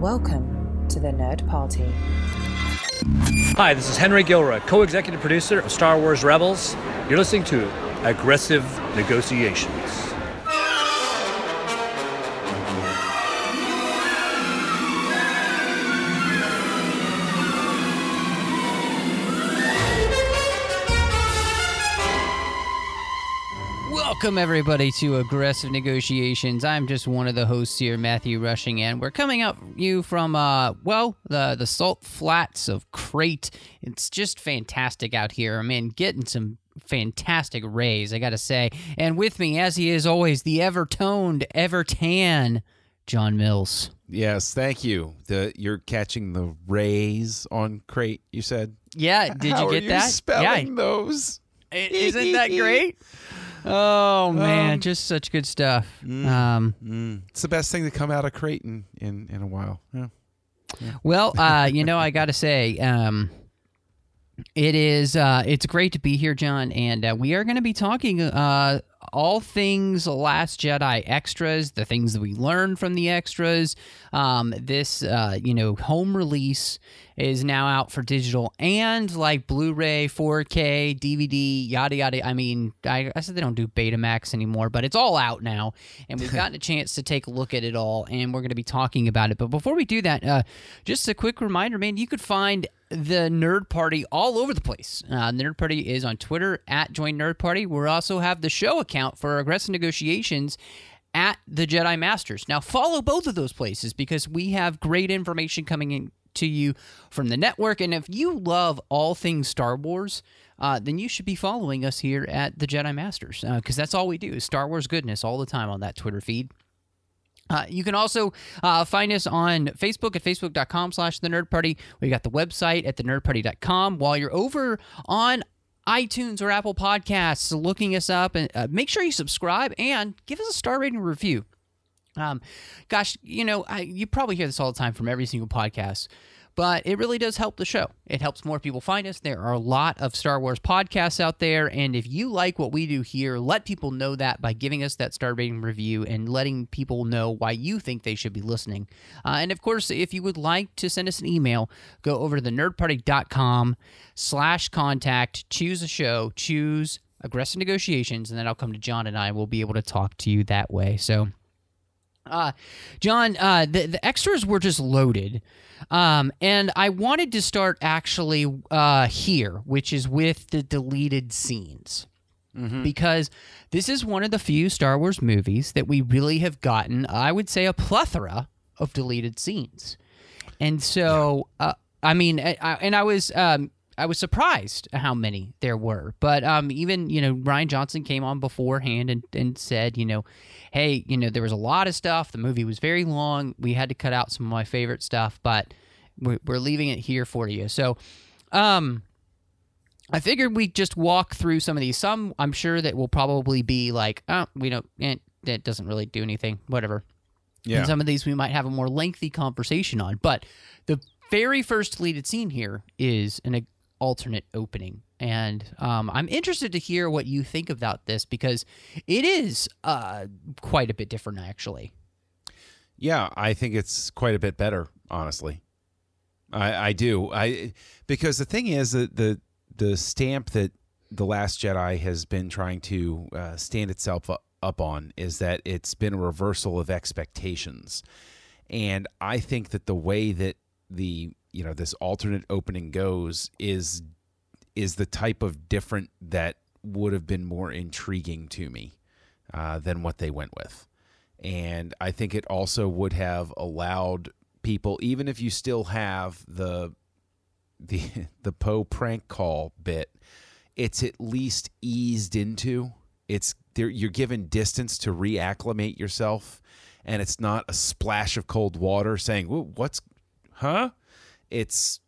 Welcome to the Nerd Party. Hi, this is Henry Gilroy, co executive producer of Star Wars Rebels. You're listening to Aggressive Negotiations. Welcome, everybody, to Aggressive Negotiations. I'm just one of the hosts here, Matthew Rushing, and we're coming up you from, uh, well, the, the salt flats of Crait. It's just fantastic out here. I mean, getting some fantastic rays, I gotta say. And with me, as he is always, the ever toned, ever tan, John Mills. Yes, thank you. The you're catching the rays on Crait. You said. Yeah, did How you get you that? Spelling yeah, those. Isn't that great? Oh man, Um, just such good stuff. Um, Mm, it's the best thing to come out of Crait in in, a while. Yeah. Well, uh, you know, I got to say, um, it is uh, it's great to be here, John, and uh, we are going to be talking uh, all things Last Jedi extras, the things that we learned from the extras. Um, this, uh, you know, home release is now out for digital and like Blu-ray, 4K, DVD, yada yada. I mean, I, I said they don't do Betamax anymore, but it's all out now, and we've gotten a chance to take a look at it all, and we're going to be talking about it. But before we do that, uh, just a quick reminder, man, you could find the Nerd Party all over the place. Uh, Nerd Party is on Twitter at Join Nerd Party. We also have the show account for Aggressive Negotiations at the Jedi Masters. Now follow both of those places because we have great information coming in to you from the network. And if you love all things Star Wars, uh, then you should be following us here at the Jedi Masters because that's all we do is Star Wars goodness all the time on that Twitter feed. Uh, you can also uh, find us on Facebook at facebook.com slash the nerd party. We got the website at thenerdparty.com. While you're over on iTunes or Apple Podcasts looking us up, and uh, make sure you subscribe and give us a star rating review. Um, gosh, you know, I, you probably hear this all the time from every single podcast, but it really does help the show. It helps more people find us. There are a lot of Star Wars podcasts out there, and if you like what we do here, let people know that by giving us that star rating review and letting people know why you think they should be listening. Uh, and of course, if you would like to send us an email, go over to the nerdparty.com slash contact, choose a show, choose aggressive negotiations, and then I'll come to John and I will be able to talk to you that way. So, uh, John, uh, the, the extras were just loaded. Um, and I wanted to start actually uh, here, which is with the deleted scenes. Because this is one of the few Star Wars movies that we really have gotten, I would say, a plethora of deleted scenes. And so, uh, I mean, I, I- and I was. Um, I was surprised how many there were. But um, even, you know, Rian Johnson came on beforehand and, and said, you know, hey, you know, there was a lot of stuff. The movie was very long. We had to cut out some of my favorite stuff, but we're, we're leaving it here for you. So, um, I figured we'd just walk through some of these. Some I'm sure that will probably be like, oh, we don't, it, that doesn't really do anything, whatever. Yeah. And some of these we might have a more lengthy conversation on. But the very first deleted scene here is an alternate opening. And um, I'm interested to hear what you think about this because it is uh, quite a bit different, actually. Yeah, I think it's quite a bit better, honestly. I, I do. I because the thing is that the the stamp that the Last Jedi has been trying to uh, stand itself up, up on is that it's been a reversal of expectations, and I think that the way that the you know this alternate opening goes is is the type of different that would have been more intriguing to me uh, than what they went with and I think it also would have allowed people, even if you still have the the the Poe prank call bit, it's at least eased into. It's you're given distance to reacclimate yourself, and it's not a splash of cold water saying, "What's, huh?" It's,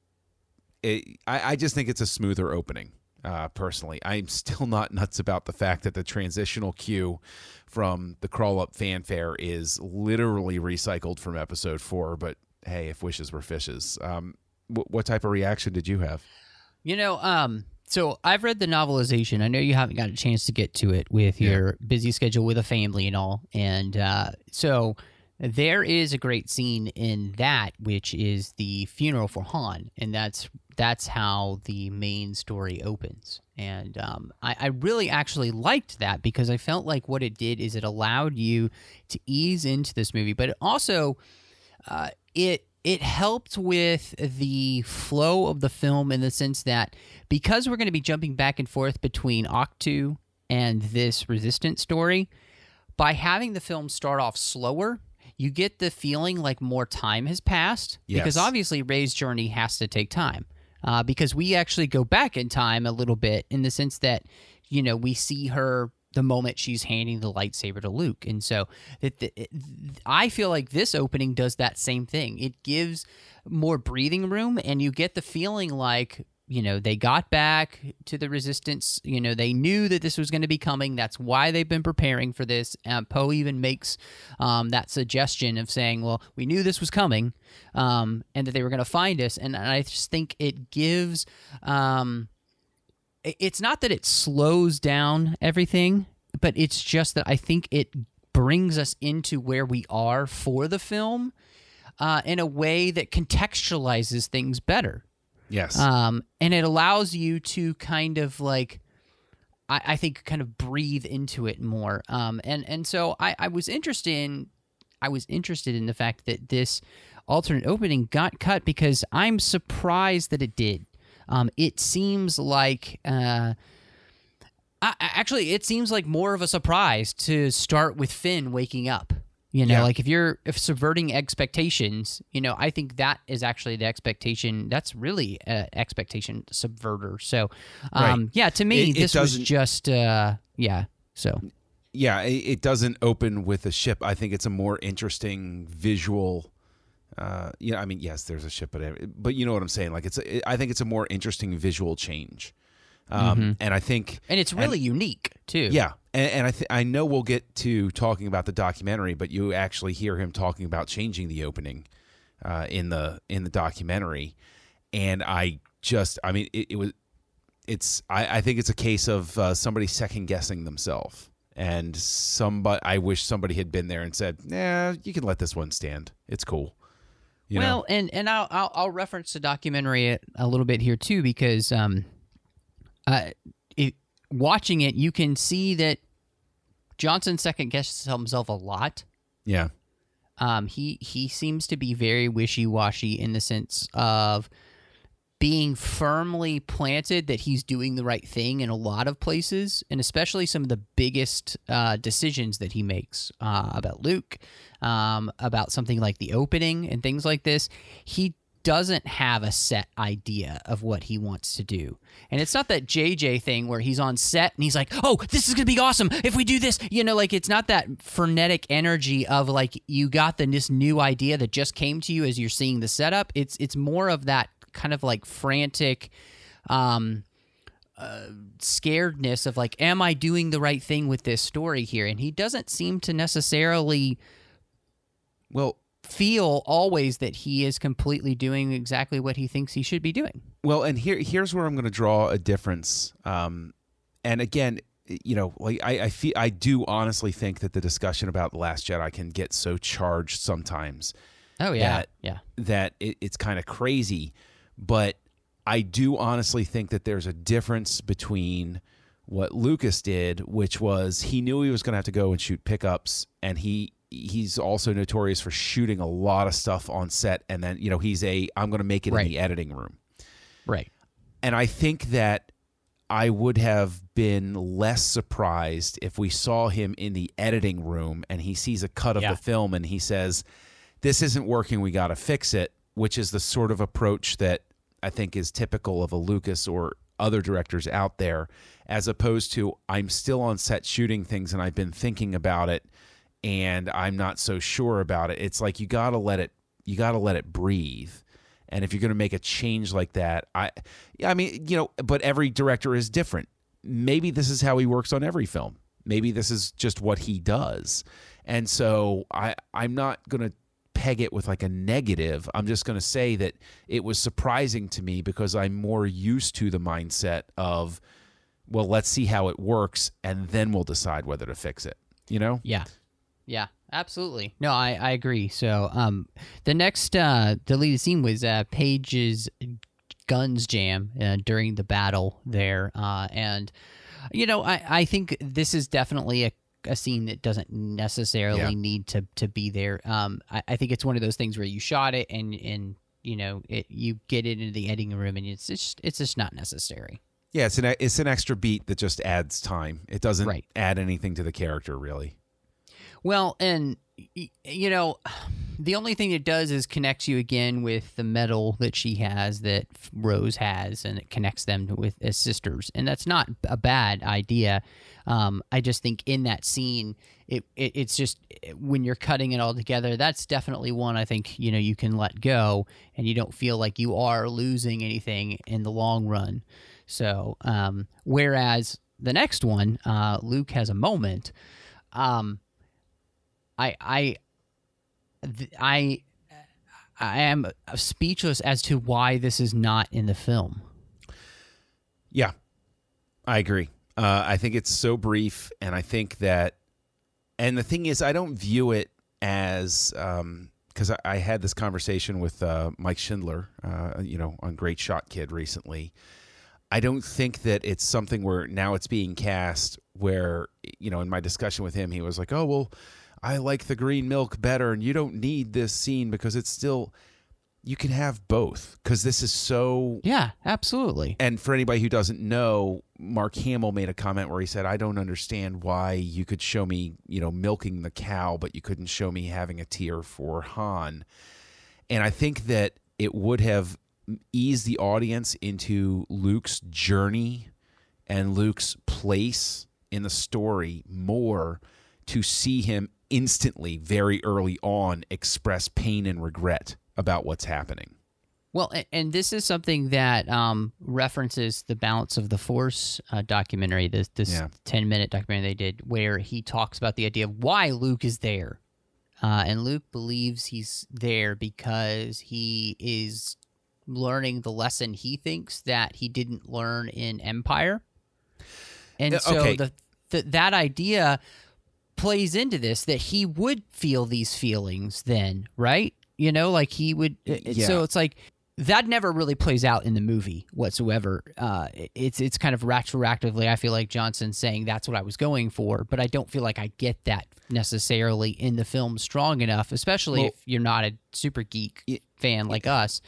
it, I, I just think it's a smoother opening. Uh, personally, I'm still not nuts about the fact that the transitional cue from the crawl up fanfare is literally recycled from episode four. But hey, if wishes were fishes, um, w- what type of reaction did you have? You know, um, so I've read the novelization. I know you haven't got a chance to get to it with Yeah. your busy schedule with a family and all. And uh, so there is a great scene in that, which is the funeral for Han, and that's that's how the main story opens. And um, I, I really actually liked that because I felt like what it did is it allowed you to ease into this movie, but it also uh, it it helped with the flow of the film in the sense that because we're going to be jumping back and forth between Ahch-To and this resistance story, by having the film start off slower, you get the feeling like more time has passed because obviously Rey's journey has to take time. Uh, because we actually go back in time a little bit in the sense that, you know, we see her the moment she's handing the lightsaber to Luke, and so that the, it- I feel like this opening does that same thing. It gives more breathing room, and you get the feeling like you know they got back to the resistance. You know they knew that this was going to be coming. That's why they've been preparing for this. Um, Poe even makes um, that suggestion of saying, "Well, we knew this was coming, um, and that they were going to find us." And I just think it gives. Um, it's not that it slows down everything, but it's just that I think it brings us into where we are for the film uh, in a way that contextualizes things better. Yes. Um, and it allows you to kind of like, I, I think, kind of breathe into it more. Um, and and so I, I was interested in, I was interested in the fact that this alternate opening got cut because I'm surprised that it did. Um, it seems like. Uh, I, actually, it seems like more of a surprise to start with Finn waking up. You know, Yeah. like if you're if subverting expectations, you know, I think that is actually the expectation. That's really an expectation subverter. So, um, Right. yeah, to me, It- it this was just, uh, yeah. So, yeah, it, it doesn't open with a ship. I think it's a more interesting visual. Uh, yeah, I mean, yes, there's a ship, but but you know what I'm saying. Like it's, a, I think it's a more interesting visual change. Um, and I think, and it's really unique too. yeah, and, and I th- I know we'll get to talking about the documentary, but you actually hear him talking about changing the opening uh, in the in the documentary, and I just, I mean, it, it was, it's, I, I think it's a case of uh, somebody second guessing themselves, and somebody, I wish somebody had been there and said, "Nah, you can let this one stand. It's cool." You well, know? and and I'll, I'll I'll reference the documentary a, a little bit here too because um, uh, it, watching it, you can see that Johnson second guesses himself a lot. yeah, Um, he he seems to be very wishy washy in the sense of being firmly planted that he's doing the right thing in a lot of places, and especially some of the biggest uh, decisions that he makes uh, about Luke, um, about something like the opening and things like this. He doesn't have a set idea of what he wants to do. And it's not that JJ thing where he's on set and he's like, "Oh, this is going to be awesome if we do this." You know, like it's not that frenetic energy of like you got the this new idea that just came to you as you're seeing the setup. It's it's more of that kind of like frantic um uh, scaredness of like am I doing the right thing with this story here? And he doesn't seem to necessarily well, feel always that he is completely doing exactly what he thinks he should be doing. Well, and here here's where I'm going to draw a difference. Um, and again, you know, like I I feel I do honestly think that the discussion about the Last Jedi can get so charged sometimes Oh yeah, That- yeah. that it, it's kind of crazy. But I do honestly think that there's a difference between what Lucas did, which was he knew he was going to have to go and shoot pickups, and he he's also notorious for shooting a lot of stuff on set, and then you know he's a I'm going to make it Right. in the editing room. Right. And I think that I would have been less surprised if we saw him in the editing room and he sees a cut of Yeah. the film and he says, This isn't working, we got to fix it, which is the sort of approach that I think is typical of a Lucas or other directors out there, as opposed to I'm still on set shooting things and I've been thinking about it and I'm not so sure about it. It's like you got to let it you got to let it breathe. And if you're going to make a change like that, I I mean, you know, but every director is different. Maybe this is how he works on every film. Maybe this is just what he does. And so I I'm not going to peg it with like a negative. I'm just going to say that it was surprising to me because I'm more used to the mindset of well, let's see how it works and then we'll decide whether to fix it, you know? Yeah. Yeah, absolutely. No, I, I agree. So, um, the next uh, deleted scene was uh, Paige's guns jam uh, during the battle there, uh, and you know, I, I think this is definitely a, a scene that doesn't necessarily Yeah. need to to be there. Um, I, I think it's one of those things where you shot it and and you know it you get it into the editing room and it's just it's just not necessary. Yeah, it's an it's an extra beat that just adds time. It doesn't Right. add anything to the character really. Well, and you know, the only thing it does is connects you again with the medal that she has that Rose has, and it connects them with as sisters, and that's not a bad idea. Um, I just think in that scene, it, it it's just when you're cutting it all together, that's definitely one I think you know you can let go, and you don't feel like you are losing anything in the long run. So, um, whereas the next one, uh, Luke has a moment. Um, I I I I am speechless as to why this is not in the film. Yeah, I agree. Uh, I think it's so brief, and I think that, and the thing is, I don't view it as because I, I had this conversation with uh, Mike Schindler, uh, you know, on Great Shot Kid recently. I don't think that it's something where now it's being cast where, you know, in my discussion with him, he was like, oh, well, I like the green milk better, and you don't need this scene because it's still, you can have both because this is so Yeah, absolutely. and for anybody who doesn't know, Mark Hamill made a comment where he said, "I don't understand why you could show me, you know, milking the cow, but you couldn't show me having a tear for Han." And I think that it would have eased the audience into Luke's journey and Luke's place in the story more to see him instantly, very early on, express pain and regret about what's happening. Well, and this is something that um, references the Balance of the Force uh, documentary, this this Yeah. ten minute documentary they did, where he talks about the idea of why Luke is there, uh, and Luke believes he's there because he is learning the lesson he thinks that he didn't learn in Empire, and Uh, so okay. the, the that idea plays into this that he would feel these feelings then, right? You know, like he would. it- Yeah. So it's like that never really plays out in the movie whatsoever. Uh, it's it's kind of retroactively. I feel like Johnson saying that's what I was going for, but I don't feel like I get that necessarily in the film strong enough, especially Well- if you're not a super geek Y- fan like us.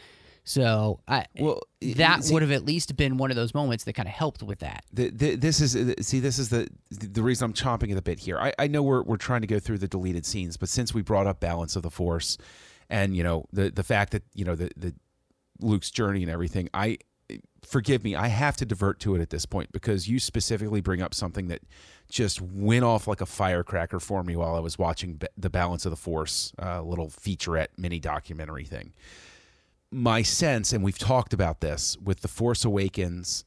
So I Well, that see- would have at least been one of those moments that kind of helped with that. the, the, this is uh, see this is the the reason I'm chomping at the bit here. I, I know we're we're trying to go through the deleted scenes, but since we brought up balance of the force, and you know the the fact that you know the the Luke's journey and everything, I forgive me, I have to divert to it at this point because you specifically bring up something that just went off like a firecracker for me while I was watching the Balance of the Force, uh, little featurette mini documentary thing. My sense, and we've talked about this with the Force Awakens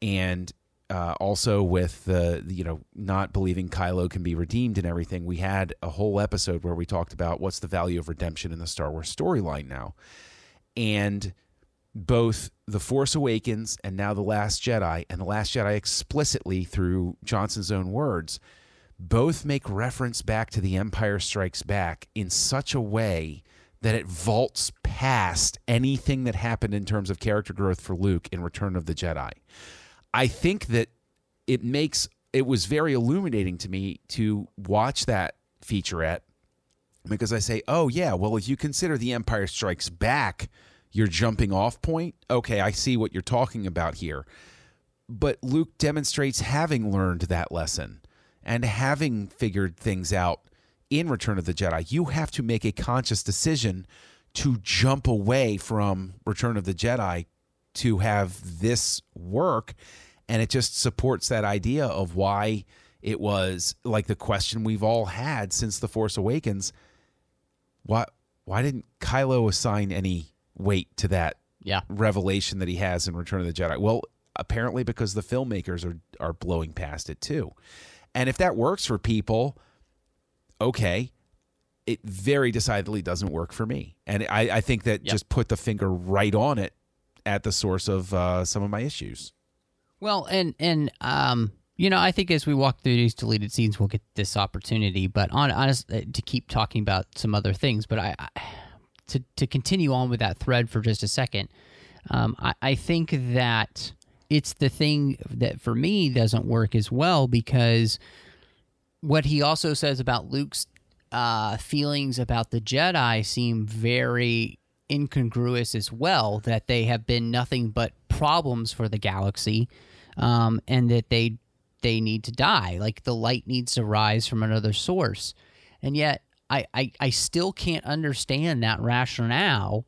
and uh, also with the you know not believing Kylo can be redeemed and everything, we had a whole episode where we talked about what's the value of redemption in the Star Wars storyline now, and both the Force Awakens and now the Last Jedi, and the Last Jedi explicitly through Johnson's own words, both make reference back to the Empire Strikes Back in such a way that it vaults past anything that happened in terms of character growth for Luke in Return of the Jedi. I think that it makes it was very illuminating to me to watch that featurette because I say, oh yeah, well if you consider The Empire Strikes Back your jumping off point, okay, I see what you're talking about here. But Luke demonstrates having learned that lesson and having figured things out in Return of the Jedi. You have to make a conscious decision to jump away from Return of the Jedi to have this work. And it just supports that idea of why it was like the question we've all had since the force awakens. Why why didn't kylo assign any weight to that Yeah. revelation that he has in return of the jedi? Well apparently because the filmmakers are are blowing past it too. And if that works for people okay it very decidedly doesn't work for me and i, I think that Yep. just put the finger right on it at the source of uh, some of my issues Well, and and um, you know, I think as we walk through these deleted scenes, we'll get this opportunity. But on honest, to keep talking about some other things, but I, I to to continue on with that thread for just a second, um, I, I think that it's the thing that for me doesn't work as well because what he also says about Luke's uh, feelings about the Jedi seem very incongruous as well. That they have been nothing but problems for the galaxy, um, and that they they need to die. Like the light needs to rise from another source, and yet I I, I still can't understand that rationale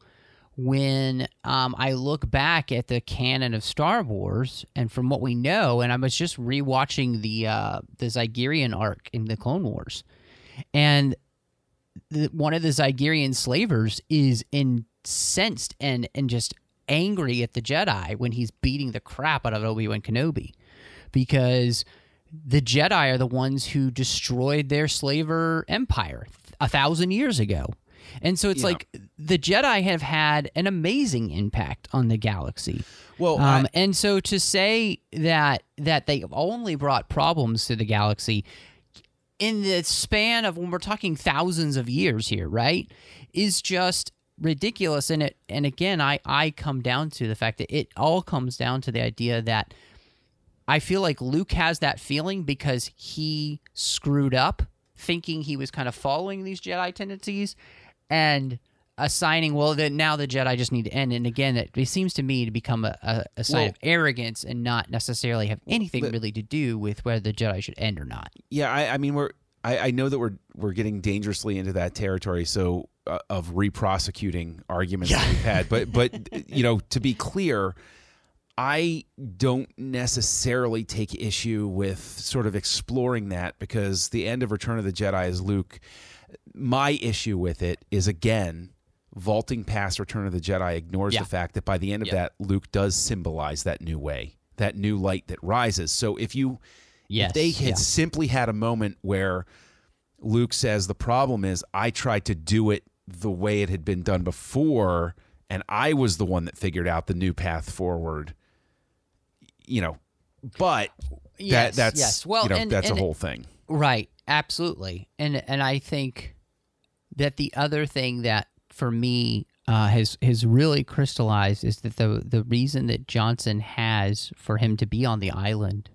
when um, I look back at the canon of Star Wars, and from what we know, and I was just rewatching the uh, the Zygerian arc in the Clone Wars, and the, one of the Zygerian slavers is incensed and and just angry at the Jedi when he's beating the crap out of Obi Wan Kenobi, because the Jedi are the ones who destroyed their slaver empire a thousand years ago. And so it's Yeah. like the Jedi have had an amazing impact on the galaxy. well Um, I- and so to say that that they only brought problems to the galaxy in the span of when we're talking thousands of years here, right, is just ridiculous. And it and again, I I come down to the fact that it all comes down to the idea that I feel like Luke has that feeling because he screwed up, thinking he was kind of following these Jedi tendencies, and assigning, well, that now the Jedi just need to end. And again, it, it seems to me to become a, a, a sign Well- of arrogance and not necessarily have anything but- really to do with whether the Jedi should end or not. Yeah, I, I mean we're I, I know that we're we're getting dangerously into that territory. So uh, of re-prosecuting arguments that we've had, but but you know to be clear, I don't necessarily take issue with sort of exploring that because the end of Return of the Jedi is Luke. My issue with it is again vaulting past Return of the Jedi ignores Yeah. the fact that by the end of Yeah. that, Luke does symbolize that new way, that new light that rises. So if you Yes, if they had yeah. simply had a moment where Luke says the problem is I tried to do it the way it had been done before and I was the one that figured out the new path forward. You know, but Yes, that that's yes. Well, you know and- that's and- a whole thing. Right, absolutely, and and I think that the other thing that for me uh, has has really crystallized is that the the reason that Johnson has for him to be on the island,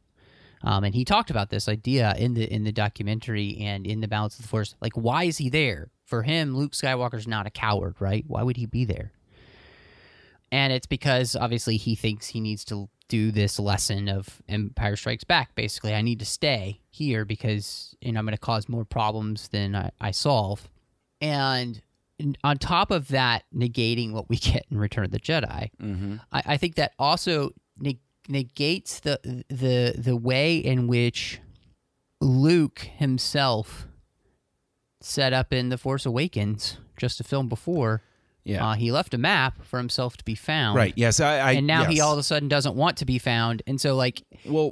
um, and he talked about this idea in the in the documentary and in the Balance of the Force. Like, why is he there? For him, Luke Skywalker's not a coward, right? Why would he be there? And it's because obviously he thinks he needs to do this lesson of Empire Strikes Back. Basically, I need to stay here because you know I'm going to cause more problems than I, I solve. And on top of that, negating what we get in Return of the Jedi, Mm-hmm. I, I think that also neg- negates the the the way in which Luke himself set up in the Force Awakens, just a film before. Yeah. Uh, he left a map for himself to be found. right. Yes. I, I and now he all of a sudden doesn't want to be found. And so, like, well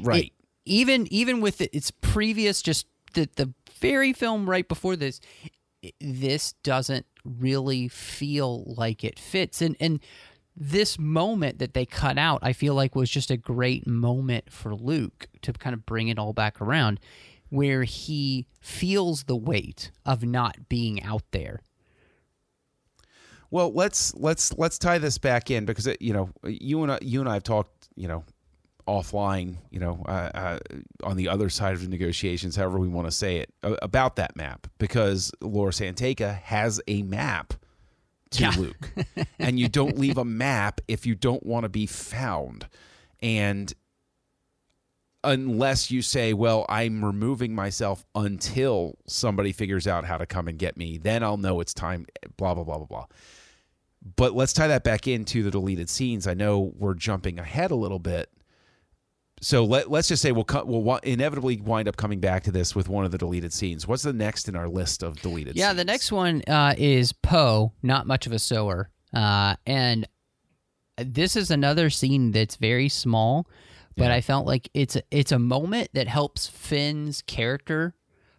right. it- even even with its previous, just the the very film right before this, this doesn't really feel like it fits. And and this moment that they cut out, I feel like was just a great moment for Luke to kind of bring it all back around, where he feels the weight of not being out there. Well, let's let's let's tie this back in because it, you know you and I, you and I have talked you know offline you know uh, uh, on the other side of the negotiations, however we want to say it, about that map because Lor San Tekka has a map to Yeah. Luke, and you don't leave a map if you don't want to be found, and unless you say, well, I'm removing myself until somebody figures out how to come and get me, then I'll know it's time, blah, blah, blah, blah, blah. But let's tie that back into the deleted scenes. I know we're jumping ahead a little bit. So let, let's just say we'll, co- we'll inevitably wind up coming back to this with one of the deleted scenes. What's the next in our list of deleted scenes? Yeah, scenes? the next one uh, is Poe, not much of a sower. Uh, and this is another scene that's very small, but Yeah. I felt like it's a, it's a moment that helps Finn's character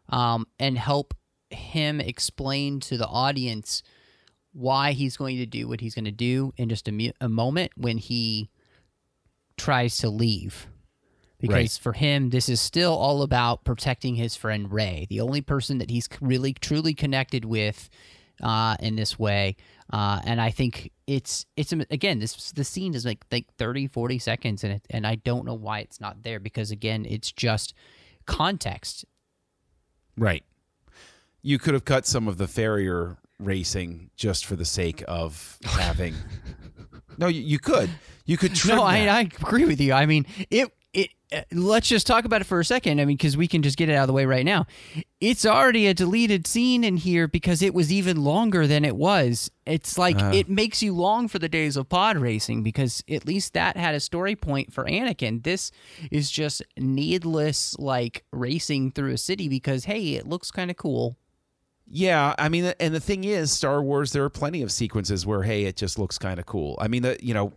um, and help him explain to the audience why he's going to do what he's going to do in just a, mu- a moment when he tries to leave. Because Right. for him, this is still all about protecting his friend Rey, the only person that he's really truly connected with uh, in this way. Uh, and I think it's it's again this the scene is like like 30, 40 seconds, and it, and I don't know why it's not there because again it's just context. Right. You could have cut some of the fathier racing just for the sake of having. no, you, you could. You could No, I. I agree with you. I mean, it let's just talk about it for a second. I mean, because we can just get it out of the way right now. It's already a deleted scene in here because it was even longer than it was. It's like Uh. it makes you long for the days of pod racing because at least that had a story point for Anakin. This is just needless, like racing through a city because hey, it looks kind of cool. Yeah, I mean, and the thing is, Star Wars. There are plenty of sequences where, hey, it just looks kind of cool. I mean, the you know,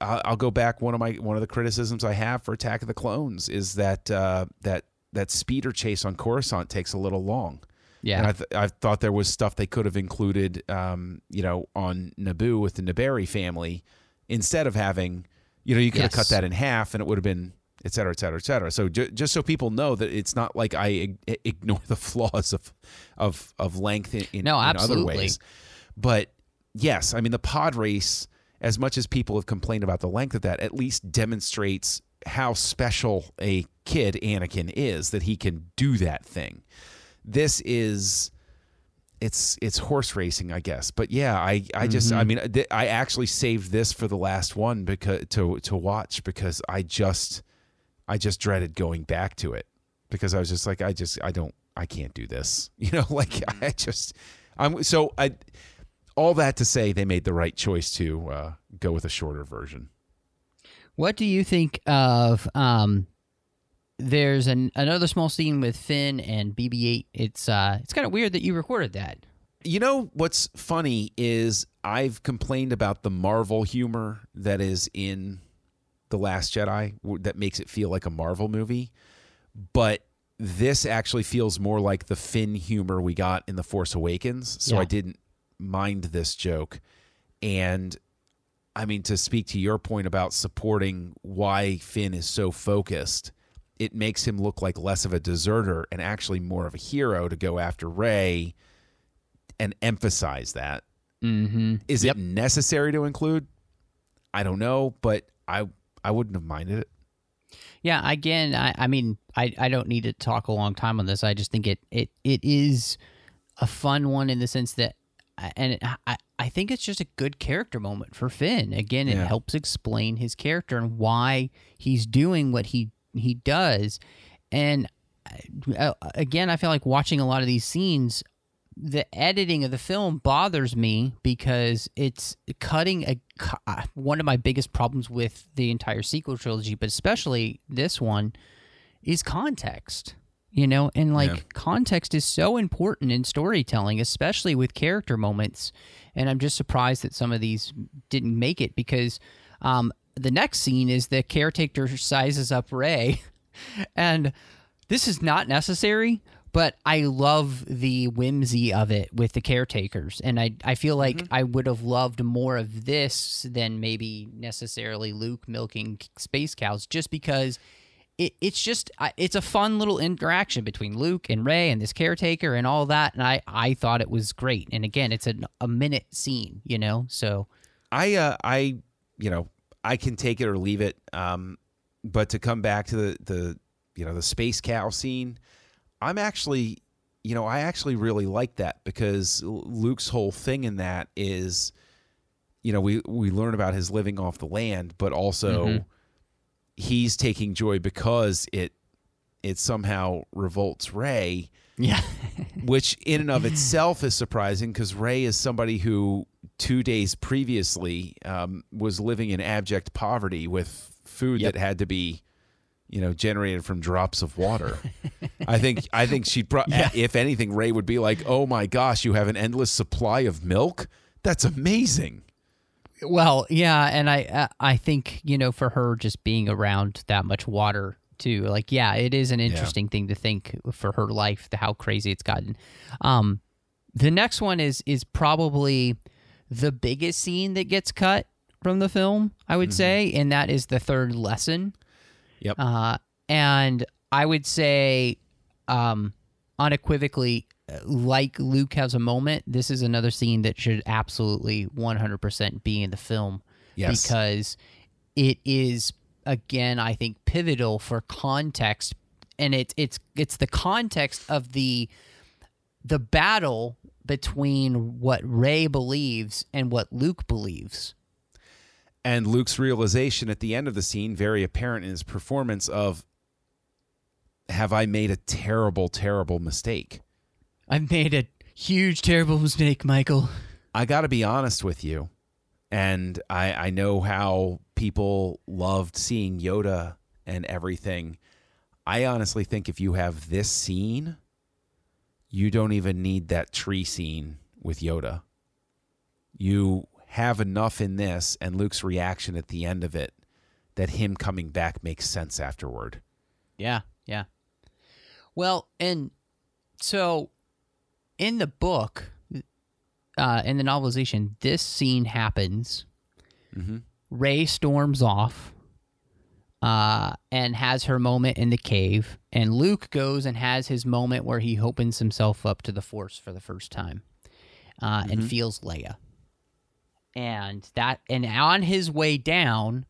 I'll, I'll go back. One of my one of the criticisms I have for Attack of the Clones is that uh, that that speeder chase on Coruscant takes a little long. Yeah. And I, th- I thought there was stuff they could have included, um, you know, on Naboo with the Naberrie family instead of having, you know, you could have cut that in half and it would have been, et cetera, et cetera, et cetera. So ju- just so people know that it's not like I ig- ignore the flaws of of of length in, in, No, in other ways. But yes, I mean the pod race, as much as people have complained about the length of that, at least demonstrates how special a kid Anakin is that he can do that thing. This is it's it's horse racing, I guess. But yeah, I I just I mm-hmm. mean th- I actually saved this for the last one because to to watch because I just I just dreaded going back to it because I was just like I just I don't I can't do this. You know, like mm-hmm. I just I'm so I all that to say they made the right choice to uh, go with a shorter version. What do you think of? Um, there's an, another small scene with Finn and BB-8. It's uh, it's kind of weird that you recorded that. You know what's funny is I've complained about the Marvel humor that is in The Last Jedi that makes it feel like a Marvel movie, but this actually feels more like the Finn humor we got in The Force Awakens. So Yeah. I didn't mind this joke. And I mean, to speak to your point about supporting why Finn is so focused, it makes him look like less of a deserter and actually more of a hero to go after Rey and emphasize that. Mm-hmm. Is Yep. it necessary to include? I don't know, but I I wouldn't have minded it. Yeah. Again, I, I mean, I, I don't need to talk a long time on this. I just think it it it is a fun one in the sense that, and I I think it's just a good character moment for Finn. Again, it Yeah. helps explain his character and why he's doing what he he does, and uh, again, I feel like watching a lot of these scenes. The editing of the film bothers me because it's cutting a uh, one of my biggest problems with the entire sequel trilogy, but especially this one, is context. You know, and like Yeah. context is so important in storytelling, especially with character moments. And I'm just surprised that some of these didn't make it because um, the next scene is the caretaker sizes up Rey, and this is not necessary. But I love the whimsy of it with the caretakers, and I I feel like I would have loved more of this than maybe necessarily Luke milking space cows, just because it, it's just it's a fun little interaction between Luke and Rey and this caretaker and all that, and I I thought it was great. And again, it's a a minute scene, you know, so I uh, I you know I can take it or leave it. Um, but to come back to the the you know the space cow scene, I'm actually you know I actually really like that because Luke's whole thing in that is you know we we learn about his living off the land, but also he's taking joy because it it somehow revolts Rey yeah, which in and of itself is surprising because Rey is somebody who two days previously um, was living in abject poverty with food Yep. that had to be, you know, generated from drops of water. I think I think she, pro- if anything, Rey would be like, "Oh my gosh, you have an endless supply of milk. That's amazing." Well, yeah, and I uh, I think you know for her just being around that much water too, like yeah, it is an interesting thing to think for her life, the how crazy it's gotten. Um, the next one is is probably the biggest scene that gets cut from the film, I would say, and that is the third lesson. Yep. Uh, and I would say, um, unequivocally, like Luke has a moment, this is another scene that should absolutely 100% be in the film. Yes. Because it is, again, I think pivotal for context. And it, it's it's the context of the the battle between what Rey believes and what Luke believes. and Luke's realization at the end of the scene, very apparent in his performance of, "Have I made a terrible, terrible mistake?" I've made a huge, terrible mistake, Michael. I got to be honest with you, and I I know how people loved seeing Yoda and everything. I honestly think if you have this scene, you don't even need that tree scene with Yoda. You have enough in this and Luke's reaction at the end of it that him coming back makes sense afterward. Yeah, yeah. Well, and so in the book, uh, in the novelization, this scene happens. Mhm. Rey storms off uh, and has her moment in the cave, and Luke goes and has his moment where he opens himself up to the Force for the first time uh, and feels Leia. And that, and on his way down,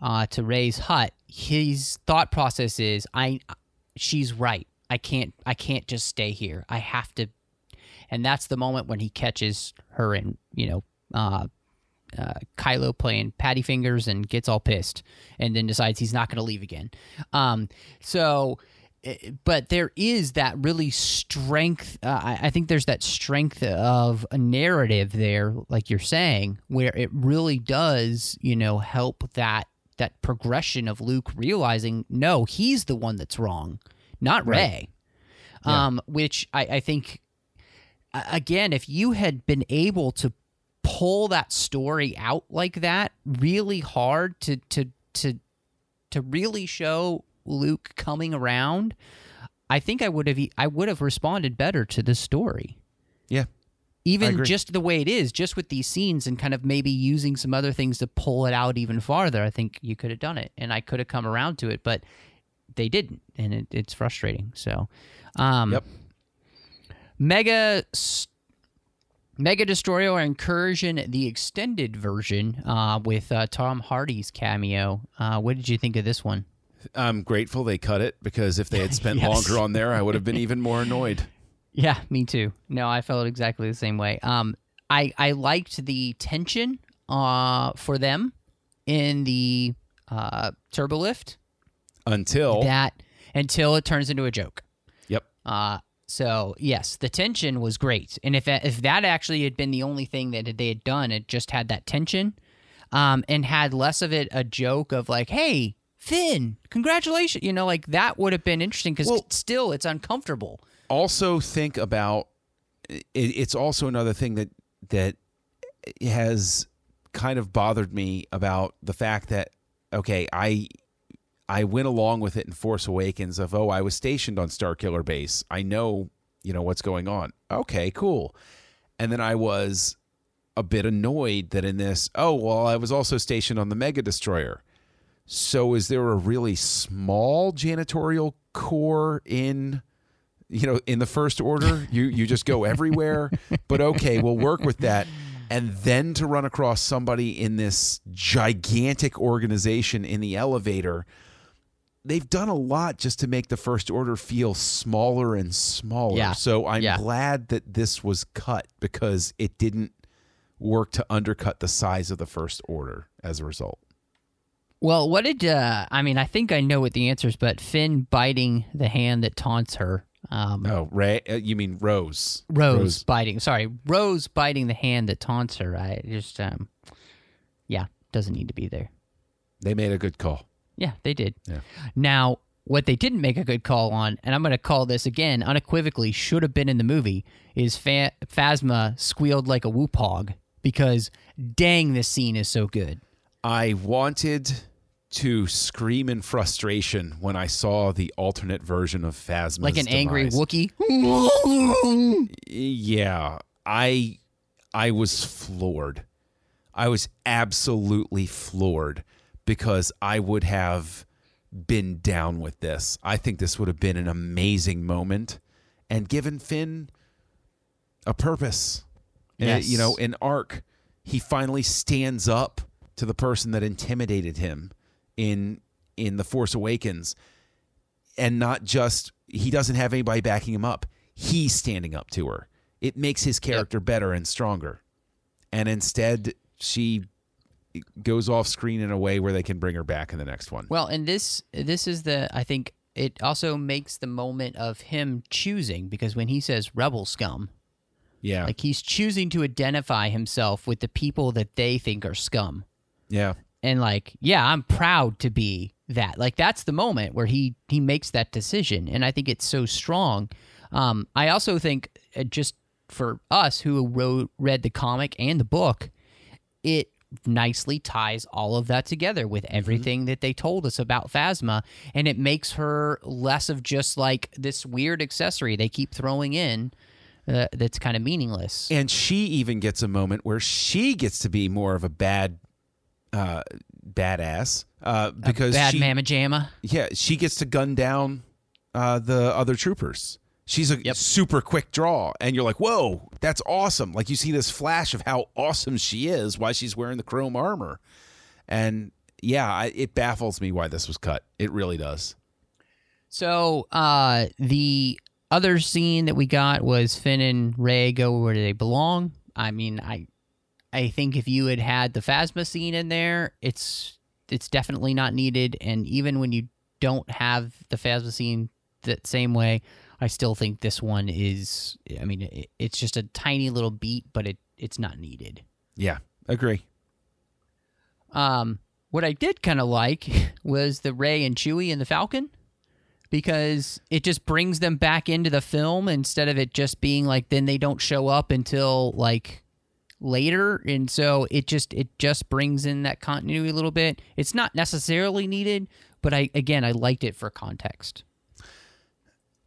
uh, to Rey's hut, his thought process is, "I, she's right. I can't, I can't just stay here. I have to." And that's the moment when he catches her and you know, uh, uh, Kylo playing patty fingers and gets all pissed, and then decides he's not going to leave again. Um, so. eh, But there is that really strength. Uh, I I think there's that strength of a narrative there, like you're saying, where it really does, you know, help that that progression of Luke realizing no, he's the one that's wrong, not Rey. Um, which I, I think again, if you had been able to pull that story out like that really hard to to to to really show Luke coming around, I think I would have I would have responded better to this story Yeah. even just the way it is, just with these scenes and kind of maybe using some other things to pull it out even farther, I think you could have done it and I could have come around to it, but they didn't. And it, it's frustrating. So, um, Yep. Mega. Mega Destroyer Incursion, the extended version uh, with uh, Tom Hardy's cameo. Uh, what did you think of this one? I'm grateful they cut it because if they had spent Yes. longer on there, I would have been even more annoyed. Yeah, me too. No, I felt exactly the same way. Um, I I liked the tension uh for them in the uh turbo lift Until that until it turns into a joke. Yep. Uh so yes, the tension was great, and if that, if that actually had been the only thing that they had done, it just had that tension, um, and had less of it a joke of like, hey. Finn, congratulations! You know, like that would have been interesting because Well- still it's uncomfortable. also think about it, it's also another thing that that has kind of bothered me about the fact that okay i i went along with it in force awakens of oh i was stationed on starkiller base. I know you know what's going on. Okay cool. And then i was a bit annoyed that in this oh well i was also stationed on the mega destroyer. So is there a really small janitorial corps in you know in the first order? You you just go everywhere? But okay we'll work with that. And then to run across somebody in this gigantic organization in the elevator they've done a lot just to make the first order feel smaller and smaller Yeah. so i'm Yeah. glad that this was cut because it didn't work to undercut the size of the first order as a result Well, what did uh, I mean? I think I know what the answer is, but Finn biting the hand that taunts her. Um, Oh, Rey, uh, you mean Rose? Rose, biting. Sorry, Rose biting the hand that taunts her. I just, um, yeah, doesn't need to be there. They made a good call. Yeah, they did. Yeah. Now, what they didn't make a good call on, and I'm going to call this again unequivocally, should have been in the movie, is Fa- Phasma squealed like a whoop hog because dang, this scene is so good. I wanted to scream in frustration when I saw the alternate version of Phasma, Like an angry demise. Wookiee. Yeah, I I was floored. I was absolutely floored because I would have been down with this. I think this would have been an amazing moment and given Finn a purpose. Yes. you know, an arc. He finally stands up to the person that intimidated him in in The Force Awakens and not just he doesn't have anybody backing him up. He's standing up to her. It makes his character better and stronger. And instead, she goes off screen in a way where they can bring her back in the next one. Well, and this this is the I think it also makes the moment of him choosing because when he says rebel scum, yeah, like he's choosing to identify himself with the people that they think are scum. yeah, and like yeah i'm proud to be that like that's the moment where he he makes that decision and i think it's so strong um i also think uh, just for us who wrote read the comic and the book it nicely ties all of that together with everything that they told us about phasma and it makes her less of just like this weird accessory they keep throwing in uh, that's kind of meaningless. And she even gets a moment where she gets to be more of a bad, uh, badass uh, because bad she, mamma jamma. Yeah, she gets to gun down uh, the other troopers. She's a super quick draw, and you're like, "Whoa, that's awesome!" Like you see this flash of how awesome she is, why she's wearing the chrome armor, and yeah, I, it baffles me why this was cut. It really does. So uh, the other scene that we got was Finn and Rey go where they belong. I mean, I I think if you had had the Phasma scene in there, it's it's definitely not needed. And even when you don't have the Phasma scene that same way, I still think this one is. I mean, it, it's just a tiny little beat, but it it's not needed. Yeah, agree. Um, what I did kind of like was the Rey and Chewie and the Falcon because it just brings them back into the film instead of it just being like then they don't show up until like later and so it just it just brings in that continuity a little bit it's not necessarily needed but i again i liked it for context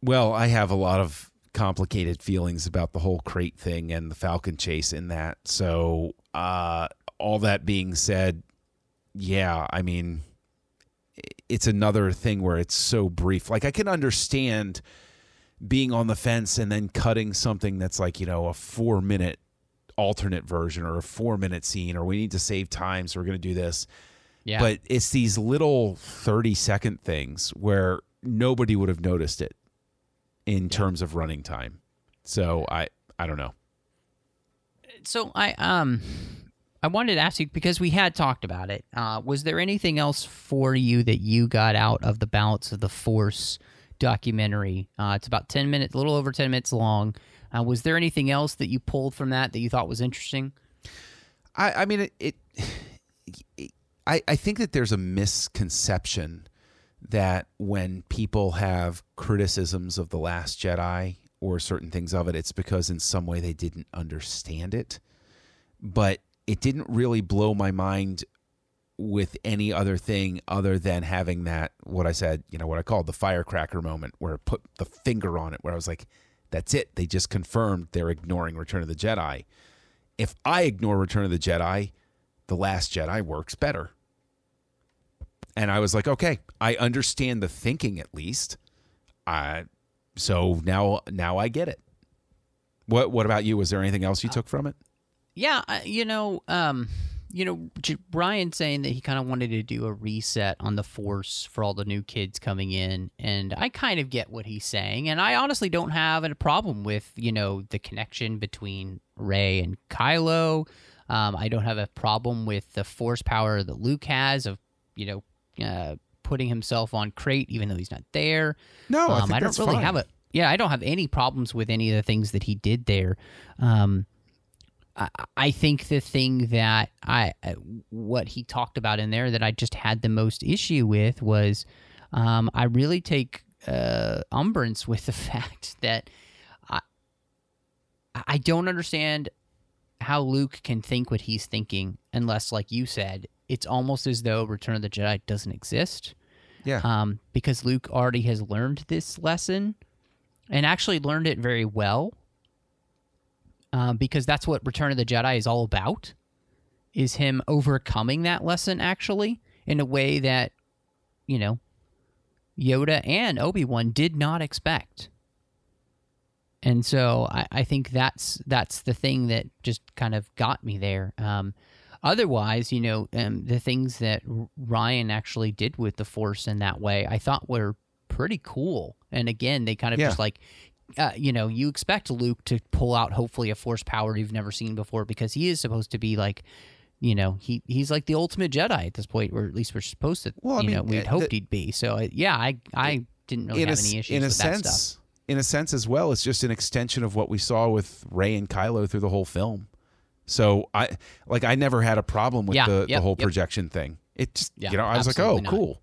Well, I have a lot of complicated feelings about the whole Crait thing and the Falcon chase in that. So, uh, all that being said, yeah, I mean, it's another thing where it's so brief. Like, I can understand being on the fence and then cutting something that's like, you know, a four minute alternate version or a four minute scene, or we need to save time, so we're going to do this. yeah But it's these little 30 second things where nobody would have noticed it in terms of running time. So I I don't know. so I um I wanted to ask you because we had talked about it. Uh, was there anything else for you that you got out of the Balance of the Force documentary? Uh, it's about ten minutes, a little over ten minutes long. Uh, was there anything else that you pulled from that that you thought was interesting? I I mean it, it I I think that there's a misconception that when people have criticisms of the last Jedi or certain things of it it's because in some way they didn't understand it. But it didn't really blow my mind with any other thing other than having that what I said, you know, what I called the firecracker moment where it put the finger on it where I was like, that's it. They just confirmed they're ignoring Return of the Jedi. If I ignore Return of the Jedi, The Last Jedi works better. And I was like, okay, I understand the thinking at least. I so now now I get it. What what about you? Was there anything else you took from it? Yeah, you know, um, you know, Rian saying that he kind of wanted to do a reset on the Force for all the new kids coming in, and I kind of get what he's saying, and I honestly don't have a problem with you know the connection between Rey and Kylo. Um, I don't have a problem with the Force power that Luke has of you know uh, putting himself on Crait even though he's not there. No, I um, think I don't really fine. have a yeah, I don't have any problems with any of the things that he did there. Um, I, I think the thing that I uh, what he talked about in there that I just had the most issue with was um, I really take uh, umbrance with the fact that I I don't understand how Luke can think what he's thinking unless, like you said, it's almost as though Return of the Jedi doesn't exist. Yeah. Um, because Luke already has learned this lesson and actually learned it very well. Um, because that's what Return of the Jedi is all about, is him overcoming that lesson actually in a way that, you know, Yoda and Obi Wan did not expect. And so I, I think that's that's the thing that just kind of got me there. Um, otherwise, you know, um, the things that Rian actually did with the Force in that way, I thought were pretty cool. And again, they kind of Yeah. just like, uh, you know, you expect Luke to pull out hopefully a Force power you've never seen before because he is supposed to be like, you know, he he's like the ultimate Jedi at this point, or at least we're supposed to. Well, I you mean, know, we'd hoped the- he'd be. So uh, yeah, I I didn't really have a, any issues in a with that sense, stuff. in a sense as well, it's just an extension of what we saw with Rey and Kylo through the whole film. So I like I never had a problem with Yeah, the, the yep, whole yep. projection thing. It just Yeah, you know I was like oh not. cool.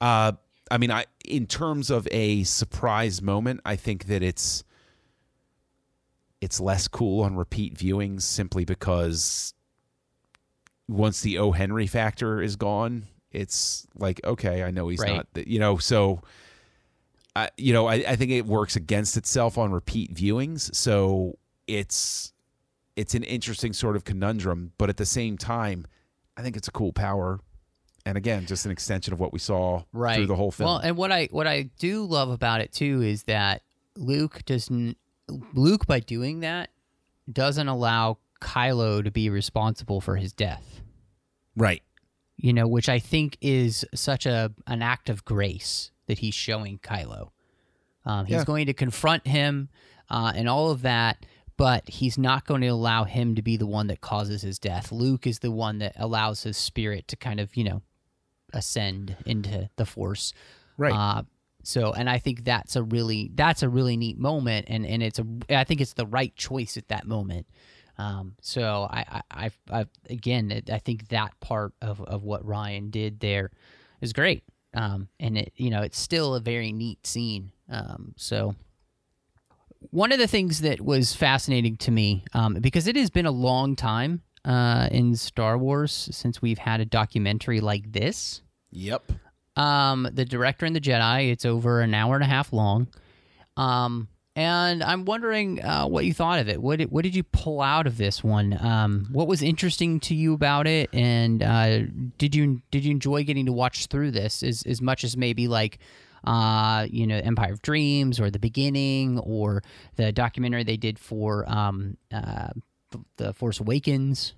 Uh, I mean I in terms of a surprise moment, I think that it's it's less cool on repeat viewings simply because once the O Henry factor is gone, it's like okay, I know he's Right. not the, you know so. I, you know, I, I think it works against itself on repeat viewings. So it's it's an interesting sort of conundrum, but at the same time, I think it's a cool power. And again, just an extension of what we saw right through the whole film. Well, and what I what I do love about it too is that Luke doesn't Luke by doing that doesn't allow Kylo to be responsible for his death. right. You know, which I think is such a an act of grace that he's showing Kylo. Um, he's Yeah. going to confront him uh, and all of that, but he's not going to allow him to be the one that causes his death. Luke is the one that allows his spirit to kind of, you know, ascend into the Force. Right. Uh, so, and I think that's a really that's a really neat moment, and and it's a I think it's the right choice at that moment. Um, so I I, I, I again I think that part of of what Rian did there is great. Um, and it you know it's still a very neat scene. Um, so one of the things that was fascinating to me um, because it has been a long time uh, in Star Wars since we've had a documentary like this. Yep. Um, the director and the Jedi. It's over an hour and a half long. Um, and I'm wondering uh, what you thought of it. What did, what did you pull out of this one? Um, what was interesting to you about it? And uh, did you did you enjoy getting to watch through this as as much as maybe like uh, you know Empire of Dreams or The Beginning or the documentary they did for um, uh, the, Force Awakens?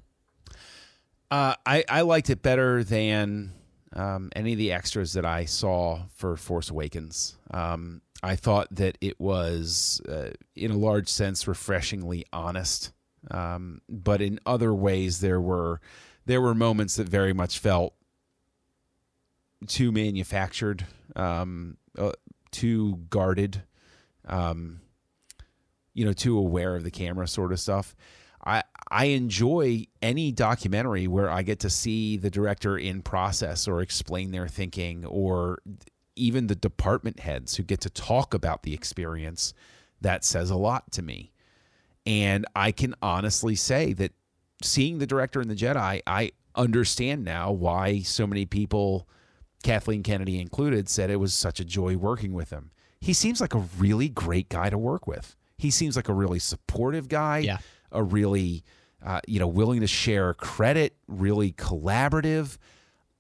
Uh, I, I liked it better than um, any of the extras that I saw for Force Awakens. Um, I thought that it was, uh, in a large sense, refreshingly honest. Um, but in other ways, there were there were moments that very much felt too manufactured, um, uh, too guarded, um, you know, too aware of the camera sort of stuff. I I enjoy any documentary where I get to see the director in process or explain their thinking or even the department heads who get to talk about the experience. That says a lot to me. And I can honestly say that seeing the Director and the Jedi, I understand now why so many people, Kathleen Kennedy included, said it was such a joy working with him. He seems like a really great guy to work with. He seems like a really supportive guy, Yeah. a really, uh, you know, willing to share credit, really collaborative.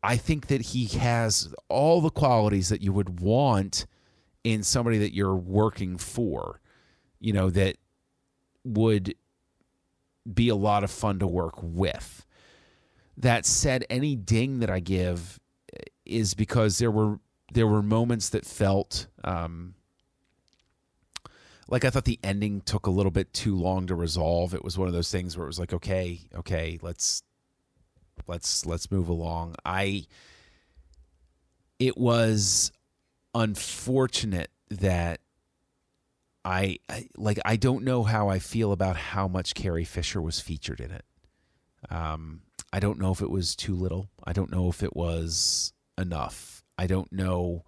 I think that he has all the qualities that you would want in somebody that you're working for, you know, that would be a lot of fun to work with. That said, any ding that I give is because there were there were moments that felt um, like I thought the ending took a little bit too long to resolve. It was one of those things where it was like, okay, okay, let's let's let's move along. I it was unfortunate that I, I like I don't know how I feel about how much Carrie Fisher was featured in it. Um, I don't know if it was too little. I don't know if it was enough. I don't know.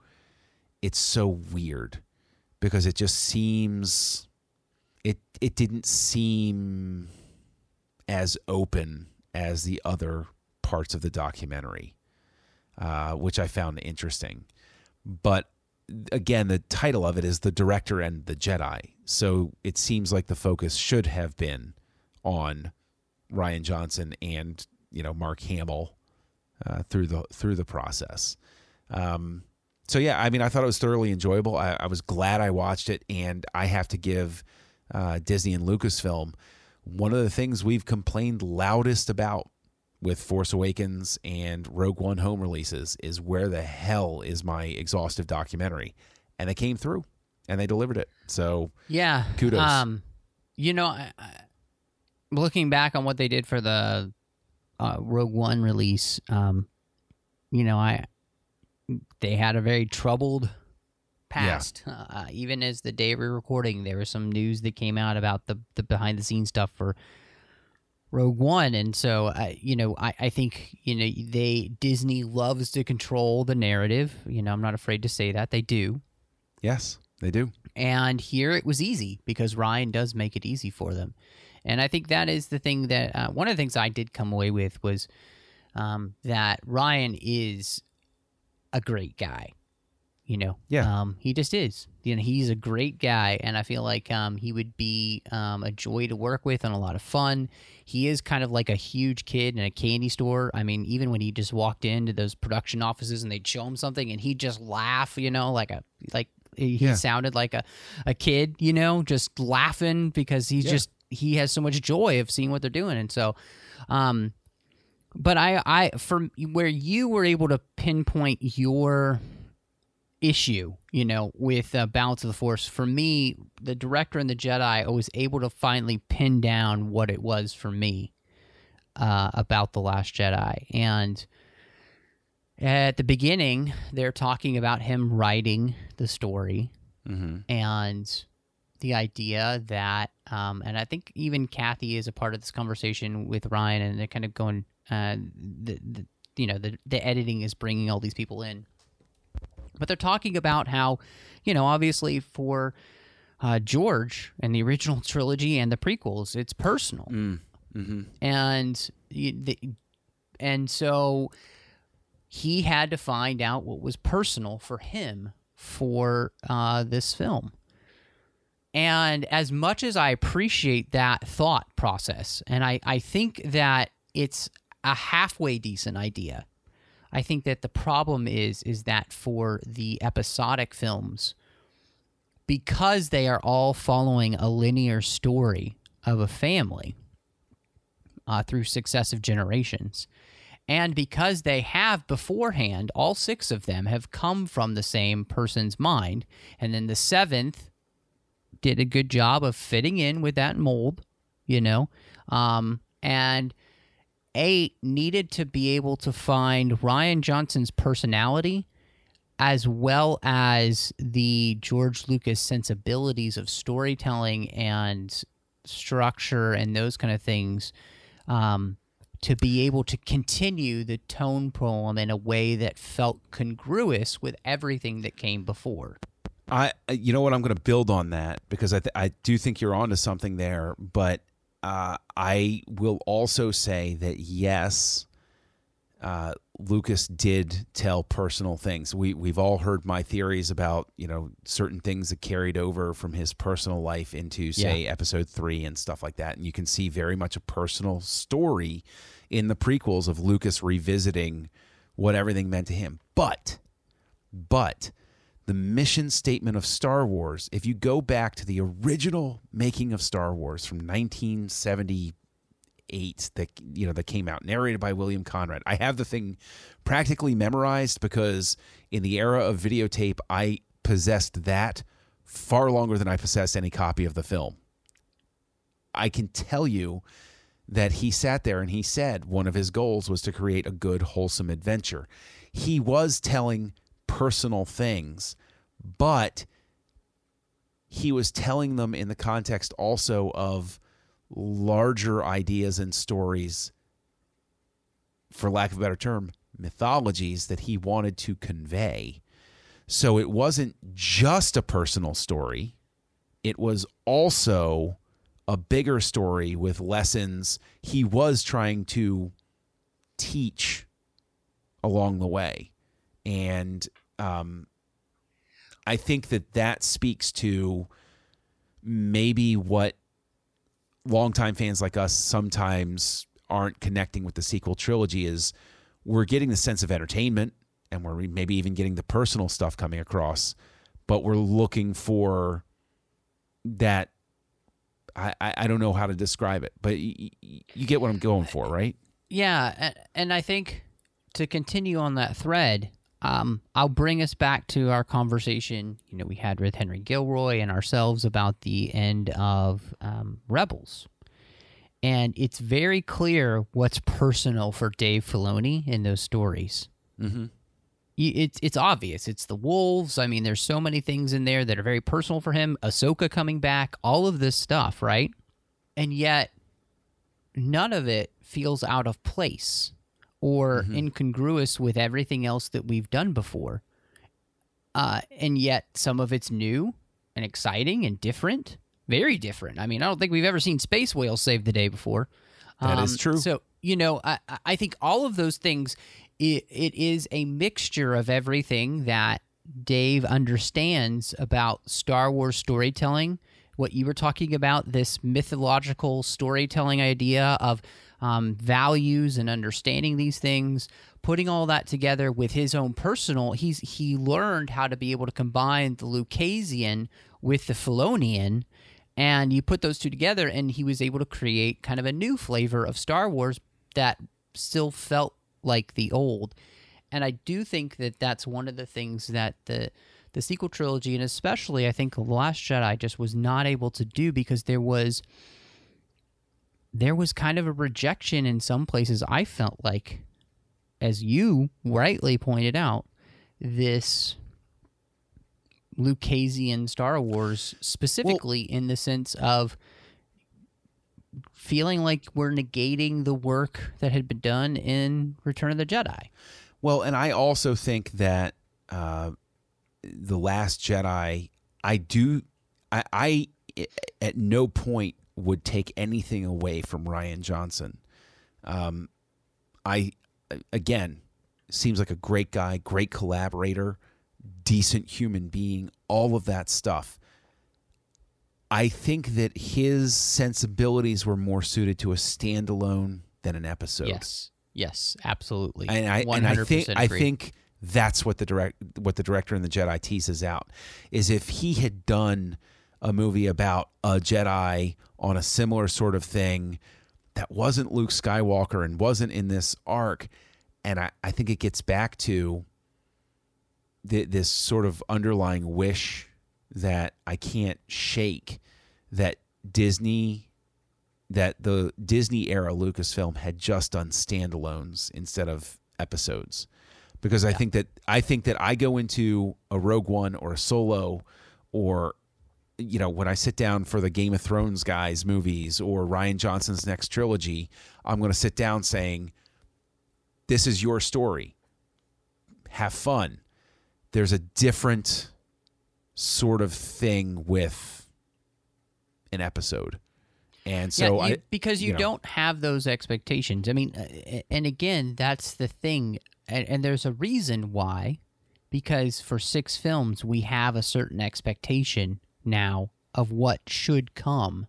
It's so weird because it just seems it it didn't seem as open as the other parts of the documentary, uh, which I found interesting. But again, the title of it is The Director and the Jedi. So it seems like the focus should have been on Rian Johnson and you know Mark Hamill uh, through the through the process. Um, so yeah, I mean, I thought it was thoroughly enjoyable. I, I was glad I watched it, and I have to give uh, Disney and Lucasfilm one of the things we've complained loudest about with Force Awakens and Rogue One home releases is where the hell is my exhaustive documentary? And they came through and they delivered it. So yeah, kudos. Um, you know, I, I, looking back on what they did for the uh, Rogue One release, um, you know, I they had a very troubled past. Yeah. Uh, even as the day we are recording, there was some news that came out about the the behind the scenes stuff for Rogue One, and so uh, you know, I, I think you know they Disney loves to control the narrative. You know, I'm not afraid to say that they do. Yes, they do. And here it was easy because Rian does make it easy for them, and I think that is the thing that uh, one of the things I did come away with was um, that Rian is a great guy. You know, yeah, um, he just is. You know, he's a great guy, and I feel like um, he would be um, a joy to work with and a lot of fun. He is kind of like a huge kid in a candy store. I mean, even when he just walked into those production offices and they'd show him something, and he'd just laugh. You know, like a like he yeah. sounded like a a kid. You know, just laughing because he's yeah. just he has so much joy of seeing what they're doing, and so. Um, but I, I, from where you were able to pinpoint your issue, you know, with uh, Balance of the Force. For me, the director and the Jedi, I was able to finally pin down what it was for me uh, about The Last Jedi. And at the beginning, they're talking about him writing the story mm-hmm. and the idea that, um, and I think even Kathy is a part of this conversation with Rian, and they're kind of going, uh, the, the you know, the, the editing is bringing all these people in but they're talking about how, you know, obviously for uh, George and the original trilogy and the prequels, it's personal, mm. mm-hmm. and the, and so he had to find out what was personal for him for uh, this film. And as much as I appreciate that thought process, and I, I think that it's a halfway decent idea I think that the problem is is that for the episodic films, because they are all following a linear story of a family uh, through successive generations, and because they have beforehand, all six of them have come from the same person's mind, and then the seventh did a good job of fitting in with that mold, you know, um, and eight needed to be able to find Rian Johnson's personality as well as the George Lucas sensibilities of storytelling and structure and those kind of things um, to be able to continue the tone poem in a way that felt congruous with everything that came before. I, you know what, I'm going to build on that because I, th- I do think you're onto something there, but uh, I will also say that yes, uh, Lucas did tell personal things. We we've all heard my theories about you know certain things that carried over from his personal life into say yeah. episode three and stuff like that, and you can see very much a personal story in the prequels of Lucas revisiting what everything meant to him. But but the mission statement of Star Wars, if you go back to the original making of Star Wars from 1978 that you know that came out narrated by William Conrad. I have the thing practically memorized because in the era of videotape I possessed that far longer than I possessed any copy of the film. I can tell you that he sat there and he said one of his goals was to create a good wholesome adventure. He was telling personal things, but he was telling them in the context also of larger ideas and stories, for lack of a better term, mythologies that he wanted to convey. So it wasn't just a personal story, it was also a bigger story with lessons he was trying to teach along the way. And um, I think that that speaks to maybe what longtime fans like us sometimes aren't connecting with the sequel trilogy is we're getting the sense of entertainment and we're maybe even getting the personal stuff coming across, but we're looking for that. I, I don't know how to describe it, but you, you get what I'm going for, right? Yeah, and I think to continue on that thread, um, I'll bring us back to our conversation. You know, we had with Henry Gilroy and ourselves about the end of um, Rebels, and it's very clear what's personal for Dave Filoni in those stories. Mm-hmm. It's it's obvious. It's the wolves. I mean, there's so many things in there that are very personal for him. Ahsoka coming back, all of this stuff, right? And yet, none of it feels out of place or mm-hmm. incongruous with everything else that we've done before. Uh, and yet some of it's new and exciting and different, very different. I mean, I don't think we've ever seen space whales save the day before. That um, is true. So you know, I I think all of those things. It, it is a mixture of everything that Dave understands about Star Wars storytelling. What you were talking about, this mythological storytelling idea of um, values and understanding these things, putting all that together with his own personal, he's he learned how to be able to combine the Lucasian with the Filonian, and you put those two together, and he was able to create kind of a new flavor of Star Wars that still felt like the old. And I do think that that's one of the things that the the sequel trilogy, and especially I think the Last Jedi, just was not able to do because there was there was kind of a rejection in some places. I felt like, as you rightly pointed out, this Lucasian Star Wars specifically well, in the sense of feeling like we're negating the work that had been done in Return of the Jedi. Well, and I also think that uh, the Last Jedi, I do, I, I at no point would take anything away from Rian Johnson. Um, I again seems like a great guy, great collaborator, decent human being, all of that stuff. I think that his sensibilities were more suited to a standalone than an episode. Yes. Yes, absolutely. And I and I think. I think that's what the direct what the Director and the Jedi teases out is if he had done a movie about a Jedi on a similar sort of thing that wasn't Luke Skywalker and wasn't in this arc. And I, I think it gets back to the, this sort of underlying wish that I can't shake that Disney, that the Disney era Lucasfilm had just done standalones instead of episodes. Because I think that I think that I go into a Rogue One or a Solo or you know, when I sit down for the Game of Thrones guys movies or Rian Johnson's next trilogy, I'm going to sit down saying, This is your story. Have fun. There's a different sort of thing with an episode. And so yeah, you, I because you, you know, don't have those expectations. I mean, and again, that's the thing, and, and there's a reason why. Because for six films, we have a certain expectation now of what should come.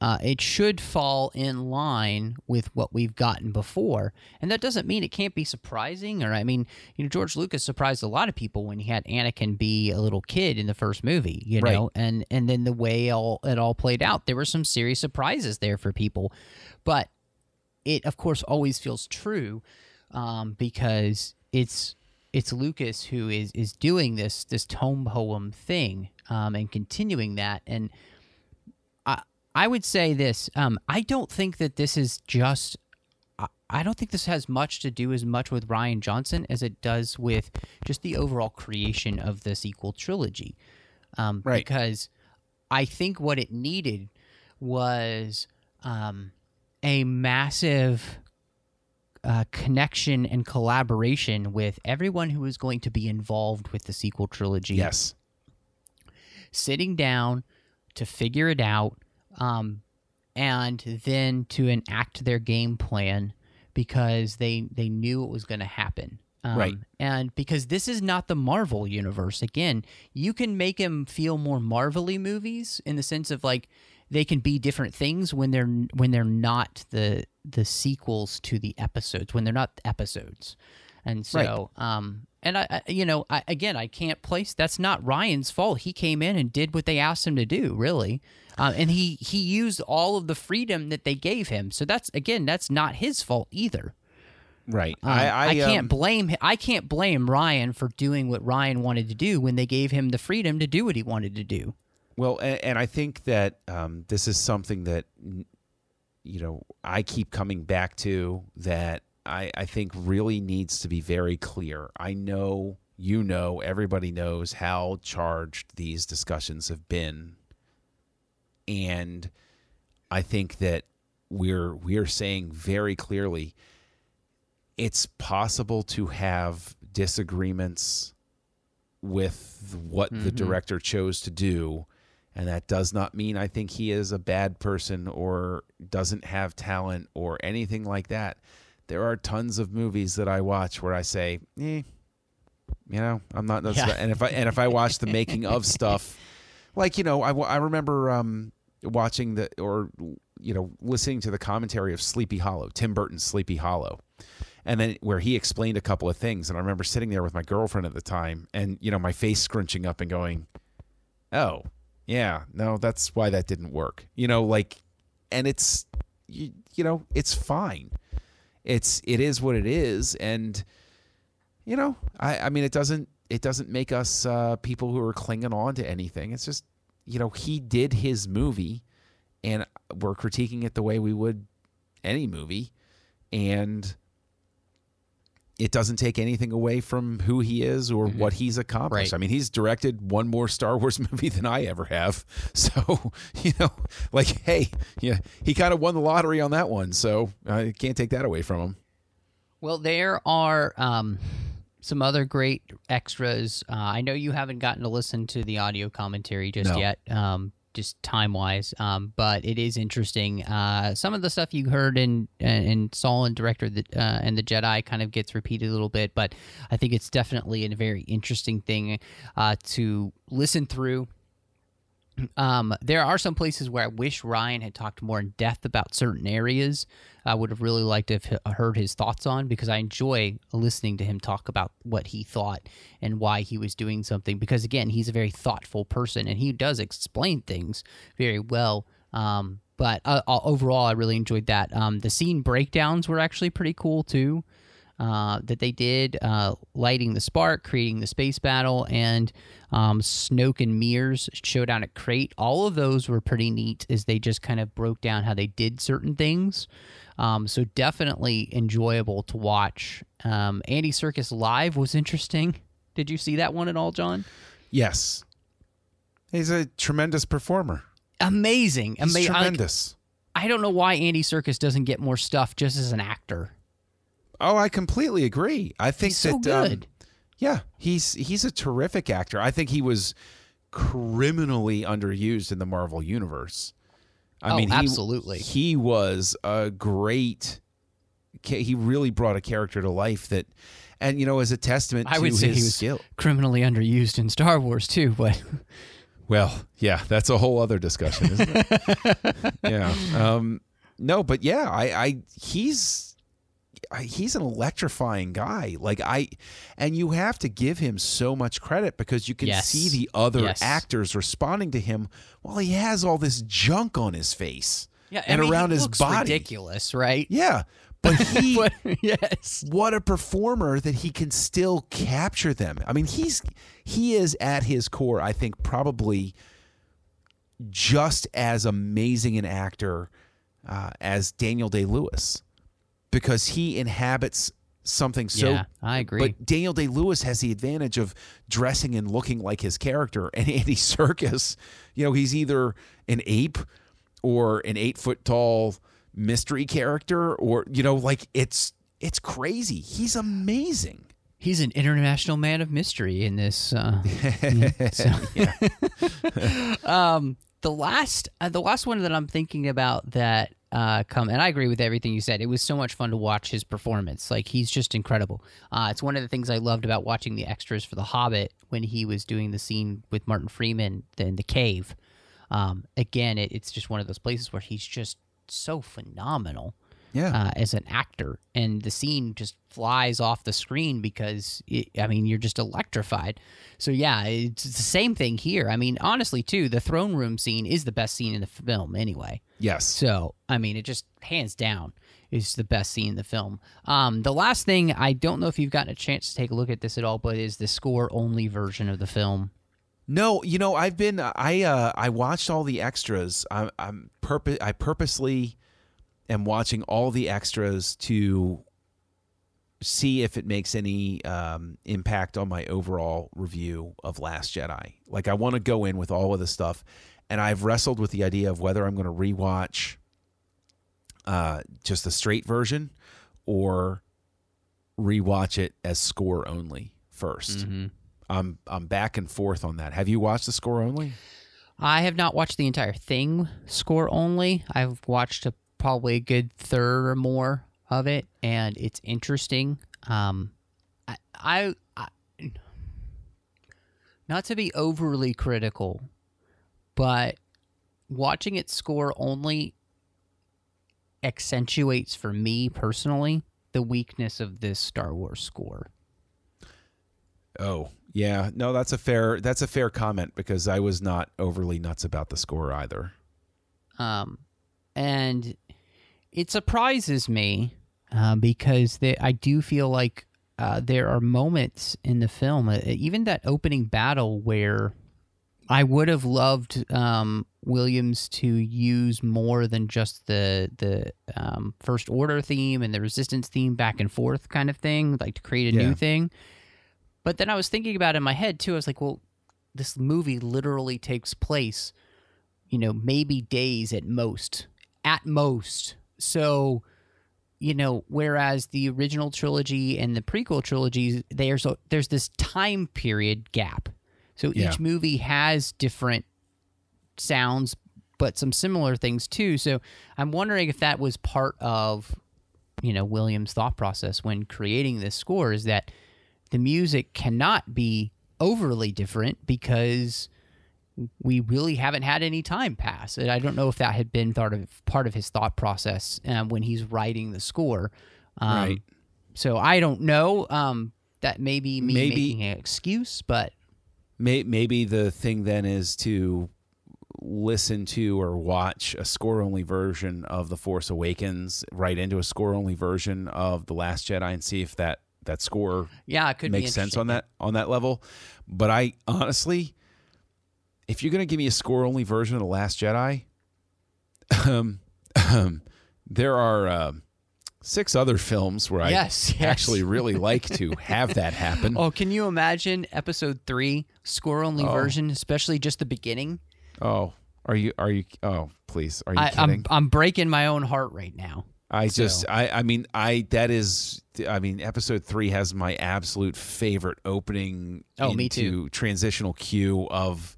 Uh, it should fall in line with what we've gotten before. And that doesn't mean it can't be surprising. Or, I mean, you know, George Lucas surprised a lot of people when he had Anakin be a little kid in the first movie, you know, right. and, and then the way all, it all played out. There were some serious surprises there for people. But it, of course, always feels true um, because it's it's Lucas who is is doing this this tone poem thing um, and continuing that. And I I would say this: um, I don't think that this is just. I don't think this has much to do as much with Rian Johnson as it does with just the overall creation of the sequel trilogy. um, Right. because I think what it needed was um, a massive uh, connection and collaboration with everyone who is going to be involved with the sequel trilogy Yes. sitting down to figure it out um, and then to enact their game plan because they they knew it was going to happen um, Right. and because this is not the marvel universe again you can make them feel more marvelly movies in the sense of like they can be different things when they're when they're not the the sequels to the episodes when they're not episodes. And so um and I, I you know I, again i can't place that's not rian's fault. He came in and did what they asked him to do really. Uh, and he he used all of the freedom that they gave him. So that's again that's not his fault either. Right. um, I, I, can't um, blame I can't blame Rian for doing what Rian wanted to do when they gave him the freedom to do what he wanted to do. Well, and, and I think that um, this is something that you know I keep coming back to that I, I think really needs to be very clear. I know you know everybody knows how charged these discussions have been, and I think that we're we're saying very clearly it's possible to have disagreements with what the mm-hmm. director chose to do and that does not mean I think he is a bad person or doesn't have talent or anything like that. There are tons of movies that I watch where I say, eh, you know, I'm not. Yeah. And if I and if I watch the making of stuff, like you know, I, I remember um, watching the or you know listening to the commentary of Sleepy Hollow, Tim Burton's Sleepy Hollow, and then where he explained a couple of things, and I remember sitting there with my girlfriend at the time, and you know my face scrunching up and going, oh yeah, no, that's why that didn't work. You know, like, and it's you, you know it's fine. It's it is what it is, and you know, I I mean it doesn't it doesn't make us uh, people who are clinging on to anything. It's just you know he did his movie, and we're critiquing it the way we would any movie, and it doesn't take anything away from who he is or what he's accomplished. Right. I mean, he's directed one more Star Wars movie than I ever have. So, you know, like, hey, yeah, he kind of won the lottery on that one. So I can't take that away from him. Well, there are um, some other great extras. Uh, I know you haven't gotten to listen to the audio commentary just No. yet, um, just time wise, um, but it is interesting. Uh, some of the stuff you heard in in Saul and Director the, uh, and the Jedi kind of gets repeated a little bit, but I think it's definitely a very interesting thing uh, to listen through. Um, there are some places where I wish Rian had talked more in depth about certain areas. I would have really liked to have heard his thoughts on because I enjoy listening to him talk about what he thought and why he was doing something. Because again, he's a very thoughtful person and he does explain things very well. Um, but uh, overall, I really enjoyed that. Um, the scene breakdowns were actually pretty cool too uh, that they did, uh, lighting the spark, creating the space battle, and um, Snoke and Mears showdown at Crait. All of those were pretty neat as they just kind of broke down how they did certain things. Um, so definitely enjoyable to watch. Um, Andy Serkis live was interesting. Did you see that one at all, John? Yes. He's a tremendous performer. Amazing, He's amazing. tremendous. I don't know why Andy Serkis doesn't get more stuff just as an actor. Oh, I completely agree. I think He's so that um, good. yeah, he's he's a terrific actor. I think he was criminally underused in the Marvel universe. I Oh, mean, he, absolutely. He was a great. He really brought a character to life that, and you know, as a testament I to would say his he was skill. criminally underused in Star Wars too, but Well, yeah, that's a whole other discussion, isn't it? yeah. Um, no, but yeah, I, I he's he's an electrifying guy. Like I, and you have to give him so much credit because you can Yes. see the other Yes. actors responding to him while he has all this junk on his face yeah, and I mean, around his looks body. ridiculous, right? Yeah, but he. But- yes, what a performer that he can still capture them. I mean, he's he is at his core, I think, probably just as amazing an actor uh, as Daniel Day Lewis, because he inhabits something so Yeah, I agree. but Daniel Day Lewis has the advantage of dressing and looking like his character. And Andy Serkis, you know, he's either an ape or an eight foot tall mystery character, or you know, like it's it's crazy. He's amazing. He's an international man of mystery in this. Uh, so- um, the last, uh, the last one that I'm thinking about that uh, come, and I agree with everything you said. It was so much fun to watch his performance. Like he's just incredible. Uh, it's one of the things I loved about watching the extras for The Hobbit when he was doing the scene with Martin Freeman in the cave. Um, again, it, it's just one of those places where he's just so phenomenal Yeah. uh, as an actor, and the scene just flies off the screen because it, I mean you're just electrified. So yeah, it's the same thing here. I mean, honestly, too, the throne room scene is the best scene in the film anyway. yes. So I mean, it just hands down is the best scene in the film. Um, the last thing I don't know if you've gotten a chance to take a look at this at all, but is the score only version of the film. No, you know, I've been I uh I watched all the extras. I'm I'm purpose I purposely am watching all the extras to see if it makes any um, impact on my overall review of Last Jedi. Like I want to go in with all of the stuff, and I've wrestled with the idea of whether I'm going to rewatch uh, just the straight version or rewatch it as score only 1st I'm I'm back and forth on that. Have you watched the score only? I have not watched the entire thing score only. I've watched a, probably a good third or more of it, and it's interesting. Um, I, I, I not to be overly critical, but watching it score only accentuates for me personally the weakness of this Star Wars score. Oh, yeah. No, that's a fair that's a fair comment because I was not overly nuts about the score either. um, and it surprises me uh, because they, I do feel like uh, there are moments in the film, uh, even that opening battle, where I would have loved um, Williams to use more than just the the um, First Order theme and the Resistance theme back and forth kind of thing, like to create a Yeah. new thing. But then I was thinking about it in my head too. I was like, well, this movie literally takes place you know, maybe days at most. At most. So, you know, whereas the original trilogy and the prequel trilogies, there's a, there's this time period gap. So Yeah. each movie has different sounds, but some similar things too. So I'm wondering if that was part of, you know, Williams' thought process when creating this score is that the music cannot be overly different because we really haven't had any time pass. And I don't know if that had been part of part of his thought process um, when he's writing the score. Um, Right. So I don't know. Um, that may be me Maybe- making an excuse, but May, maybe the thing then is to listen to or watch a score only version of The Force Awakens right into a score only version of The Last Jedi and see if that that score yeah, it could be makes sense on that on that level. But I honestly, if you're gonna give me a score only version of the Last Jedi, um, um, there are um six other films where Yes, I yes. actually really like to have that happen. Oh, can you imagine episode three score only Oh. version, especially just the beginning? Oh, are you are you? Oh, please, are you I, kidding? I'm I'm breaking my own heart right now. I just, So- I, I mean, I that is, I mean, episode three has my absolute favorite opening Oh, me too. transitional cue of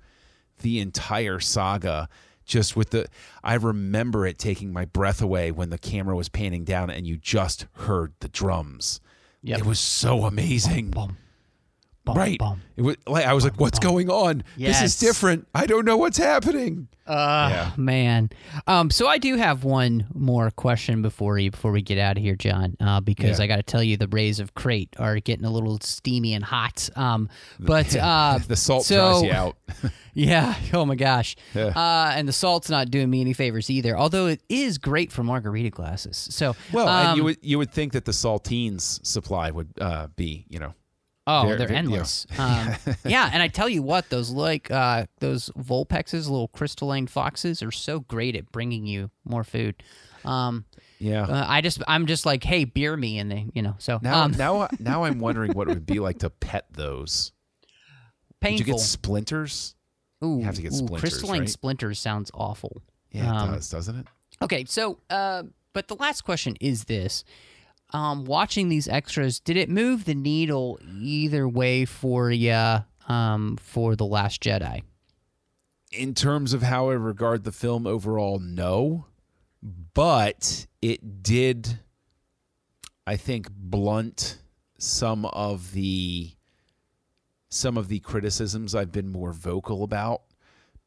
the entire saga. Just with the, I remember it taking my breath away when the camera was panning down and you just heard the drums. Yep. It was so amazing. Bum, bum, right. bum. It was like I was like, "What's going on? This is different. I don't know what's happening." Uh, Yeah. man. Um, so I do have one more question before you before we get out of here, John. Uh, because Yeah. I got to tell you, the rays of Crait are getting a little steamy and hot. Um, but uh, the salt so, dries you out. Yeah. Oh my gosh. Yeah. Uh, and the salt's not doing me any favors either. Although it is great for margarita glasses. So Well, and you um, would you would think that the saltines supply would uh, be, you know, Oh, They're- they're, they're- yeah. endless. Um, yeah, and I tell you what, those like uh, those Volpexes, little crystalline foxes, are so great at bringing you more food. Um, Yeah. uh, I just I'm just like, hey, beer me, and they, you know, so now, um, now, now I'm wondering what it would be like to pet those. Did you get splinters? Ooh, have to get ooh, splinters, crystalline right? splinters sounds awful. Yeah, it Um, does, doesn't it? Okay, so uh, but the last question is this: um, watching these extras, did it move the needle either way for you um, for the Last Jedi? In terms of how I regard the film overall, no. But it did, I think, blunt some of the some of the criticisms I've been more vocal about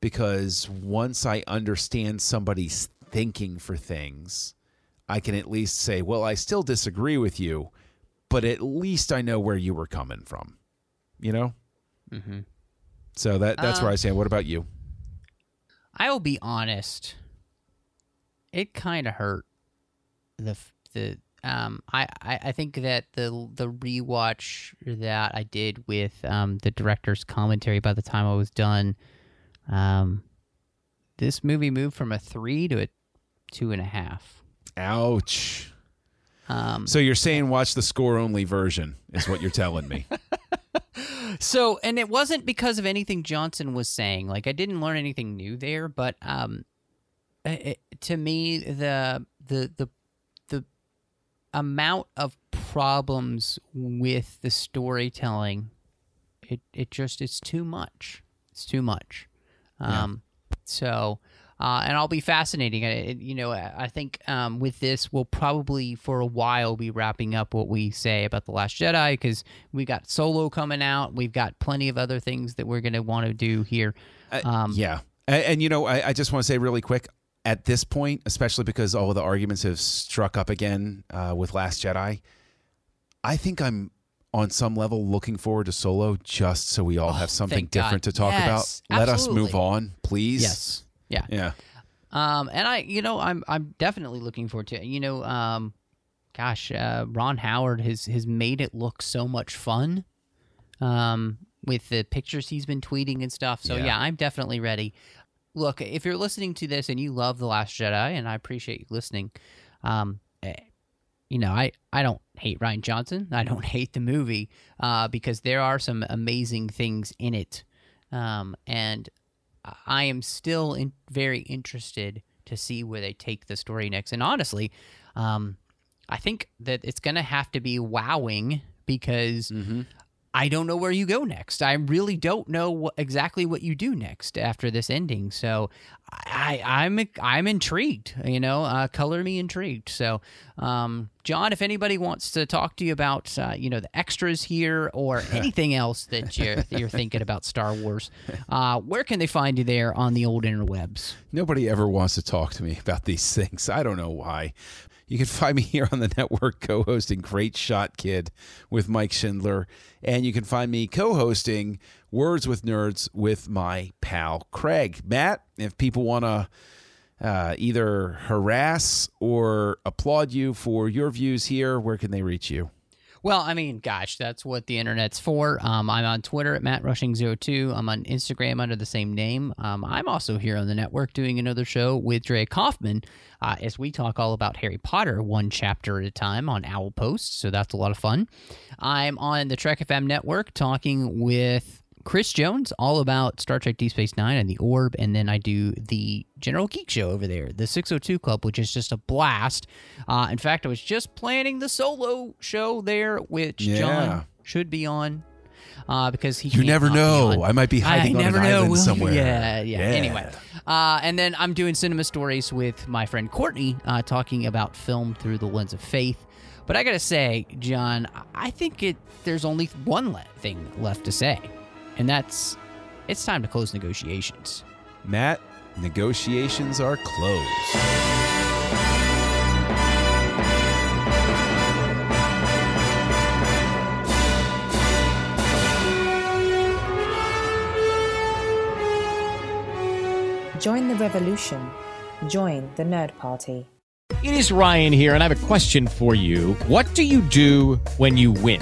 because once I understand somebody's thinking for things, I can at least say, well, I still disagree with you, but at least I know where you were coming from. You know? Mm-hmm. So that that's where Uh, I stand. What about you? I will be honest. It kind of hurt the the um I, I I think that the the rewatch that I did with um the director's commentary by the time I was done, um, this movie moved from a three to a two and a half. Ouch. Um, So you're saying watch the score only version is what you're telling me. So, and it wasn't because of anything Johnson was saying. Like, I didn't learn anything new there, but um, it, to me, the the the the amount of problems with the storytelling, it it just it's too much. It's too much. Um, so. Uh, and I'll be fascinating. I- It, you know, I think um, with this, we'll probably for a while be wrapping up what we say about the Last Jedi because we got Solo coming out. We've got plenty of other things that we're going to want to do here. Uh, Um, yeah. And, and you know, I, I just want to say really quick at this point, especially because all of the arguments have struck up again uh, with Last Jedi, I think I'm on some level looking forward to Solo just so we all have something Oh, thank God. different to talk Yes, about. Let us move on, please. Yes. Yeah. Yeah. Um, and I, you know, I'm I'm definitely looking forward to it. You know, um, gosh, uh, Ron Howard has has made it look so much fun. Um, with the pictures he's been tweeting and stuff. So Yeah. yeah, I'm definitely ready. Look, if you're listening to this and you love The Last Jedi, and I appreciate you listening, um, eh, you know, I, I don't hate Rian Johnson. I don't hate the movie uh, because there are some amazing things in it. Um, and I am still in, very interested to see where they take the story next. And honestly, um, I think that it's going to have to be wowing because I don't know where you go next. I really don't know what, exactly what you do next after this ending. So I, I'm I'm intrigued. You know, uh, color me intrigued. So, um, John, if anybody wants to talk to you about uh, you know the extras here or anything else that you're you're thinking about Star Wars, uh, where can they find you there on the old interwebs? Nobody ever wants to talk to me about these things. I don't know why. You can find me here on the network co hosting Great Shot Kid with Mike Schindler. And you can find me co hosting Words with Nerds with my pal Craig. Matt, if people want to uh, either harass or applaud you for your views here, where can they reach you? Well, I mean, gosh, that's what the internet's for. Um, I'm on Twitter at MattRushing02. I'm on Instagram under the same name. Um, I'm also here on the network doing another show with Dre Kaufman uh, as we talk all about Harry Potter one chapter at a time on Owl Post. So that's a lot of fun. I'm on the Trek FM network talking with Chris Jones all about Star Trek Deep Space Nine and the Orb, and then I do the General Geek Show over there, the 602 Club, which is just a blast. Uh, in fact, I was just planning the solo show there, which Yeah. John should be on. Uh, because he You never know. I might be hiding I on an know, island somewhere. Yeah, yeah, Yeah. Anyway, uh, and then I'm doing cinema stories with my friend Courtney, uh, talking about film through the lens of faith. But I gotta say, John, I think it there's only one le- thing left to say, and that's it's time to close negotiations. Matt, negotiations are closed. Join the revolution. Join the Nerd Party. It is Ryan here, and I have a question for you. What do you do when you win?